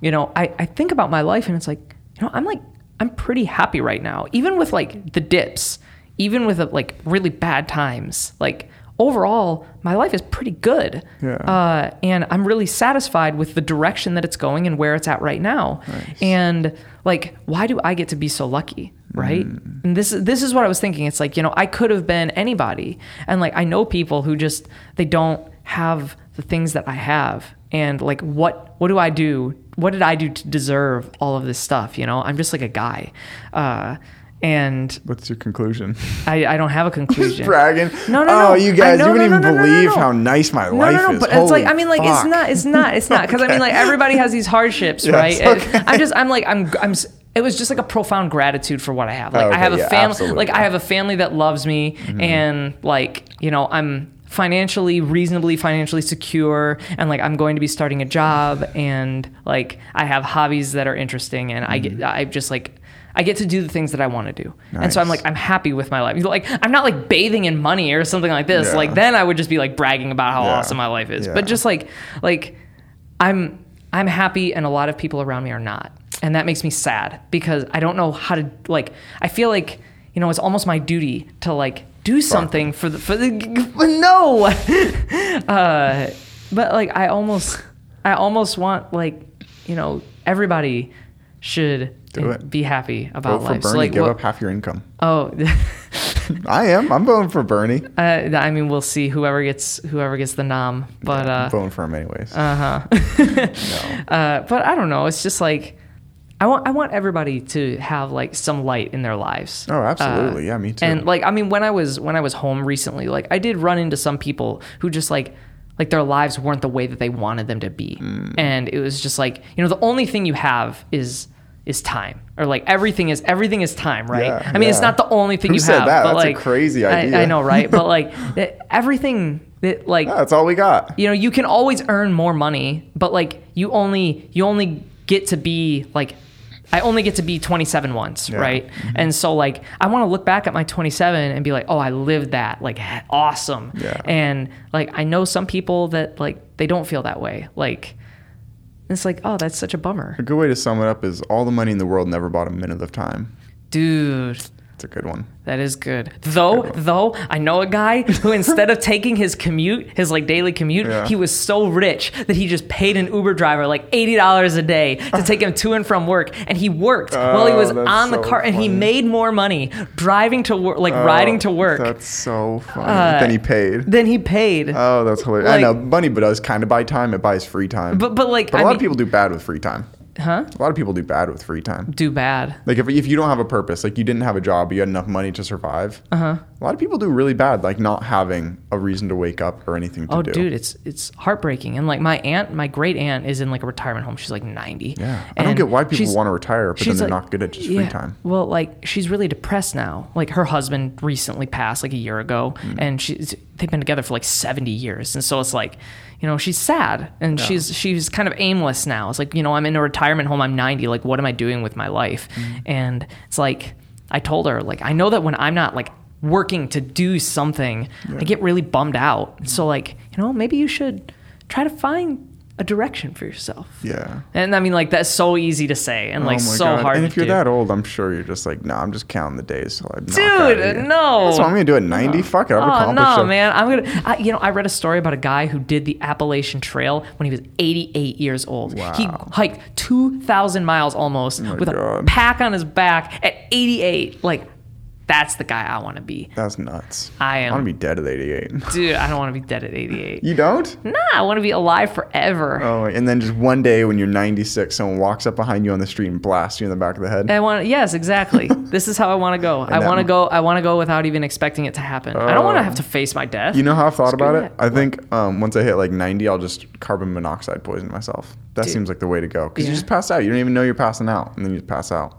you know, I I think about my life, and it's like you know, I'm like I'm pretty happy right now, even with like the dips, even with like really bad times, like. Overall, my life is pretty good, Yeah. uh, and I'm really satisfied with the direction that it's going and where it's at right now. And like, why do I get to be so lucky, right? And this is this is what I was thinking. It's like you know, I could have been anybody, and like I know people who just they don't have the things that I have, and like what what do I do? What did I do to deserve all of this stuff? You know, I'm just like a guy, uh, and What's your conclusion? I, I don't have a conclusion. bragging. No, no, no. Oh, you guys, know, you wouldn't no, even no, no, no, believe no. how nice my No, life no, no, is. but it's like I mean, like it's not, it's not, it's not, because I mean, like everybody has these hardships, Yes, right? Okay. I'm just, I'm like, I'm, I'm. It was just like a profound gratitude for what I have. Like Okay, I have a yeah, family, like I have a family that loves me, and like you know, I'm financially reasonably financially secure and like I'm going to be starting a job and like I have hobbies that are interesting and I get mm-hmm. I just like I get to do the things that I want to do. And so I'm like I'm happy with my life. Like I'm not like bathing in money or something like this. Yeah. Like then I would just be like bragging about how Yeah. awesome my life is. Yeah. But just like like I'm I'm happy and a lot of people around me are not. And that makes me sad because I don't know how to like I feel like you know it's almost my duty to like do something for the for the no uh but like I almost I almost want like you know everybody should Do it. be happy about Vote for life. So, like, Give what- up half your income. Oh, I am. I'm voting for Bernie. uh, I mean, we'll see whoever gets whoever gets the nom, but I'm uh, voting for him anyways. uh no. uh, but I don't know. It's just like I want I want everybody to have like some light in their lives. Oh, absolutely. Uh, yeah, me too. And like I mean, when I was when I was home recently, like I did run into some people who just like like their lives weren't the way that they wanted them to be, Hmm. and it was just like you know the only thing you have is is time or like everything is everything is time right Yeah, i mean it's not the only thing Who you said have that? but That's a like crazy I- I, know right but like everything that like Yeah, that's all we got. you know you can always earn more money but like you only you only get to be like i only get to be 27 once Yeah. right mm-hmm. and so like i want to look back at my 27 and be like oh i lived that like awesome Yeah. and like i know some people that like they don't feel that way like it's like, oh, that's such a bummer, A good way to sum it up is all the money in the world never bought a minute of time. dude. It's a good one. That is good. Though, though, I know a guy who instead of taking his commute, his like daily commute, Yeah. he was so rich that he just paid an Uber driver like eighty dollars a day to take him to and from work, and he worked while he Oh, was that's on the so car, and he made more money driving to work, like riding to Oh, work. That's so funny. Uh, then he paid. Then he paid. Oh, that's hilarious. like- I know money, but does kind of buy time. It buys free time. but but like But a I lot mean, of people do bad with free time. Huh? A lot of people do bad with free time. Do bad. Like if, if you don't have a purpose, like you didn't have a job, you had enough money to survive. Uh-huh. A lot of people do really bad, like not having a reason to wake up or anything to Oh, do. dude, it's it's heartbreaking. And like my aunt, my great aunt, is in like a retirement home. She's like ninety. Yeah. I don't get why people want to retire, but then they're like- not good at just yeah, free time. Well, like she's really depressed now. Like her husband recently passed like a year ago, Mm. and she's they've been together for like seventy years, and so it's like, you know, she's sad and she's she's kind of aimless now. It's like you know, I'm in a retirement home. I'm ninety. Like, what am I doing with my life? Mm. And it's like I told her like I know that when I'm not like working to do something, I get really bummed out. So like you know, maybe you should try to find a direction for yourself. Yeah. And I mean, like that's so easy to say and like oh so God. hard And if you're do. that old, I'm sure you're just like, nah, I'm just counting the days till I Dude, no. That's what I'm gonna do at 90. Fuck it, I've Oh accomplished no, it. man! I'm gonna. You know, I read a story about a guy who did the Appalachian Trail when he was 88 years old. He hiked 2,000 miles almost oh with a pack on his back at 88. Like, that's the guy I want to be, That's nuts. I am- I want to be dead at 88. dude. I don't want to be dead at 88. you don't? Nah, I want to be alive forever. Oh, and then just one day when you're 96, someone walks up behind you on the street and blasts you in the back of the head. I want. Yes, exactly. this is how I want to go. I want to go. I want to go without even expecting it to happen. I don't want to have to face my death. You know how I've thought Screw about it? I think um, once I hit like 90, I'll just carbon monoxide poison myself. That Dude. seems like the way to go because Yeah. you just pass out. You don't even know you're passing out, and then you just pass out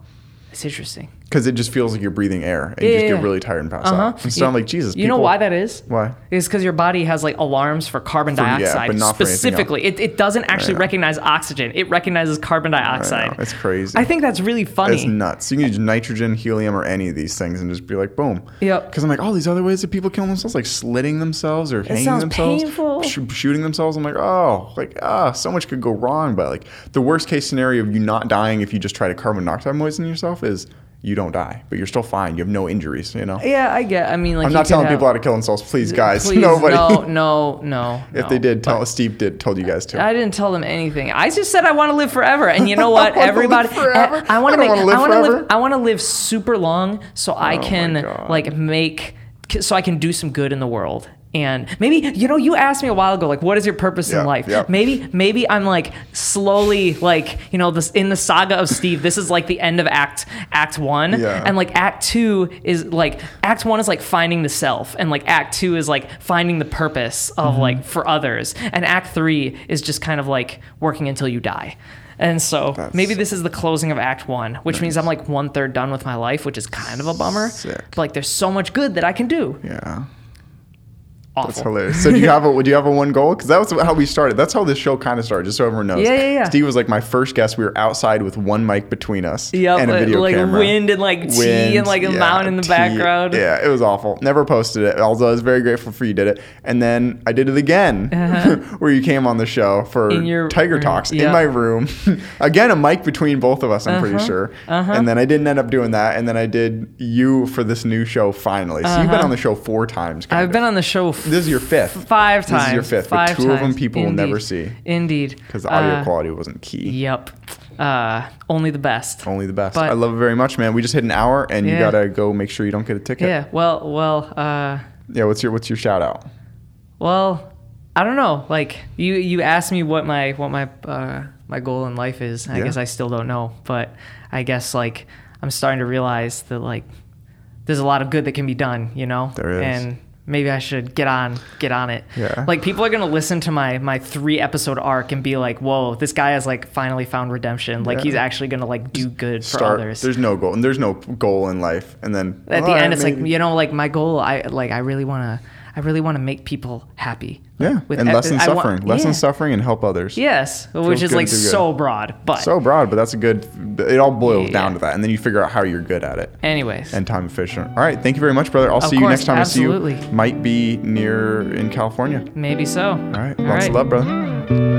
It's interesting. Because it just feels like you're breathing air, and you just yeah, get really tired and pass Uh-huh. out. And so I'm like, Jesus. You know why that is? Why? It's because your body has like alarms for carbon yeah, dioxide. but not for else. Specifically, it, it doesn't actually recognize oxygen. It recognizes carbon dioxide. it's crazy. I think that's really funny. It's nuts. You can use nitrogen, helium, or any of these things and just be like, boom. Yep. Because I'm like, all these other ways that people kill themselves, like slitting themselves or hanging sounds themselves, painful. sh- shooting themselves. I'm like, oh, like ah, so much could go wrong. But like the worst case scenario of you not dying if you just try to carbon monoxide poison yourself is you don't die, but you're still fine. You have no injuries. You know. yeah, I get. I mean, like I'm not telling have- people how to kill themselves, please, guys. Please, Nobody. No, no, no. if no. they did, tell Steve did told you guys to. I didn't tell them anything. I just said I want to live forever, and you know what? Everybody, eh, forever? I want to make. live I want to live. forever. I want to live super long, so I Oh can like make, so I can do some good in the world. And maybe you know, you asked me a while ago, like, what is your purpose Yeah, in life? yeah. Maybe, maybe I'm like slowly, like you know, this in the saga of Steve. This is like the end of Act Act One, Yeah. and like Act Two is like Act One is like finding the self, and like Act Two is like finding the purpose of Mm-hmm. like for others, and Act Three is just kind of like working until you die. And so That's- maybe this is the closing of Act One, which means I'm like one third done with my life, which is kind of a bummer. Sick. But like, there's so much good that I can do. yeah. That's hilarious. So do you have a would you have a one goal? Because that was how we started. That's how this show kind of started. Just so everyone knows. Yeah, yeah, yeah. Steve was like my first guest. We were outside with one mic between us Yep, and a like- video like camera. wind and, like, tea and, like, a mountain in the tea. background. Yeah, it was awful. Never posted it. Although I was very grateful for you did it. And then I did it again, where you came on the show for Uh-huh. Your Tiger Talks yeah. in my room. again, a mic between both of us. I'm pretty Uh-huh, sure. And then I didn't end up doing that. And then I did you for this new show finally. So you've been on the show four times. Uh-huh. I've of. been on the show This is your fifth. five times. This is your fifth, Five but two of them times. people will never see. Indeed. because the audio Uh, quality wasn't key. Yep. Uh, only the best. Only the best. But- I love it very much, man. We just hit an hour, and you gotta go make sure you don't get a ticket. Yeah. Well. Well. Uh. Yeah. What's your What's your shout out? Well. I don't know. Like you. You asked me what my what my uh, my goal in life is. I Yeah. guess I still don't know. But I guess like I'm starting to realize that like there's a lot of good that can be done. You know. There is. And maybe I should get on get on it. Yeah. Like people are gonna listen to my my three episode arc and be like, "Whoa, this guy has like finally found redemption. Like Yeah. he's actually gonna like do good for Start. others." There's no goal, and there's no goal in life. And then At all the right, end, it's like you know, like my goal. I like I really want to. I really want to make people happy. yeah, and lessen I want- suffering, lessen yeah. suffering, and help others. Yes, which is like good. so broad. But So broad, but that's a good. It all boils Yeah. down to that, and then you figure out how you're good at it. anyways, And time efficient. All right, thank you very much, brother. I'll Of see you next time I see you. Might be near in California. maybe so. All right, All lots right. of love, brother. Hmm.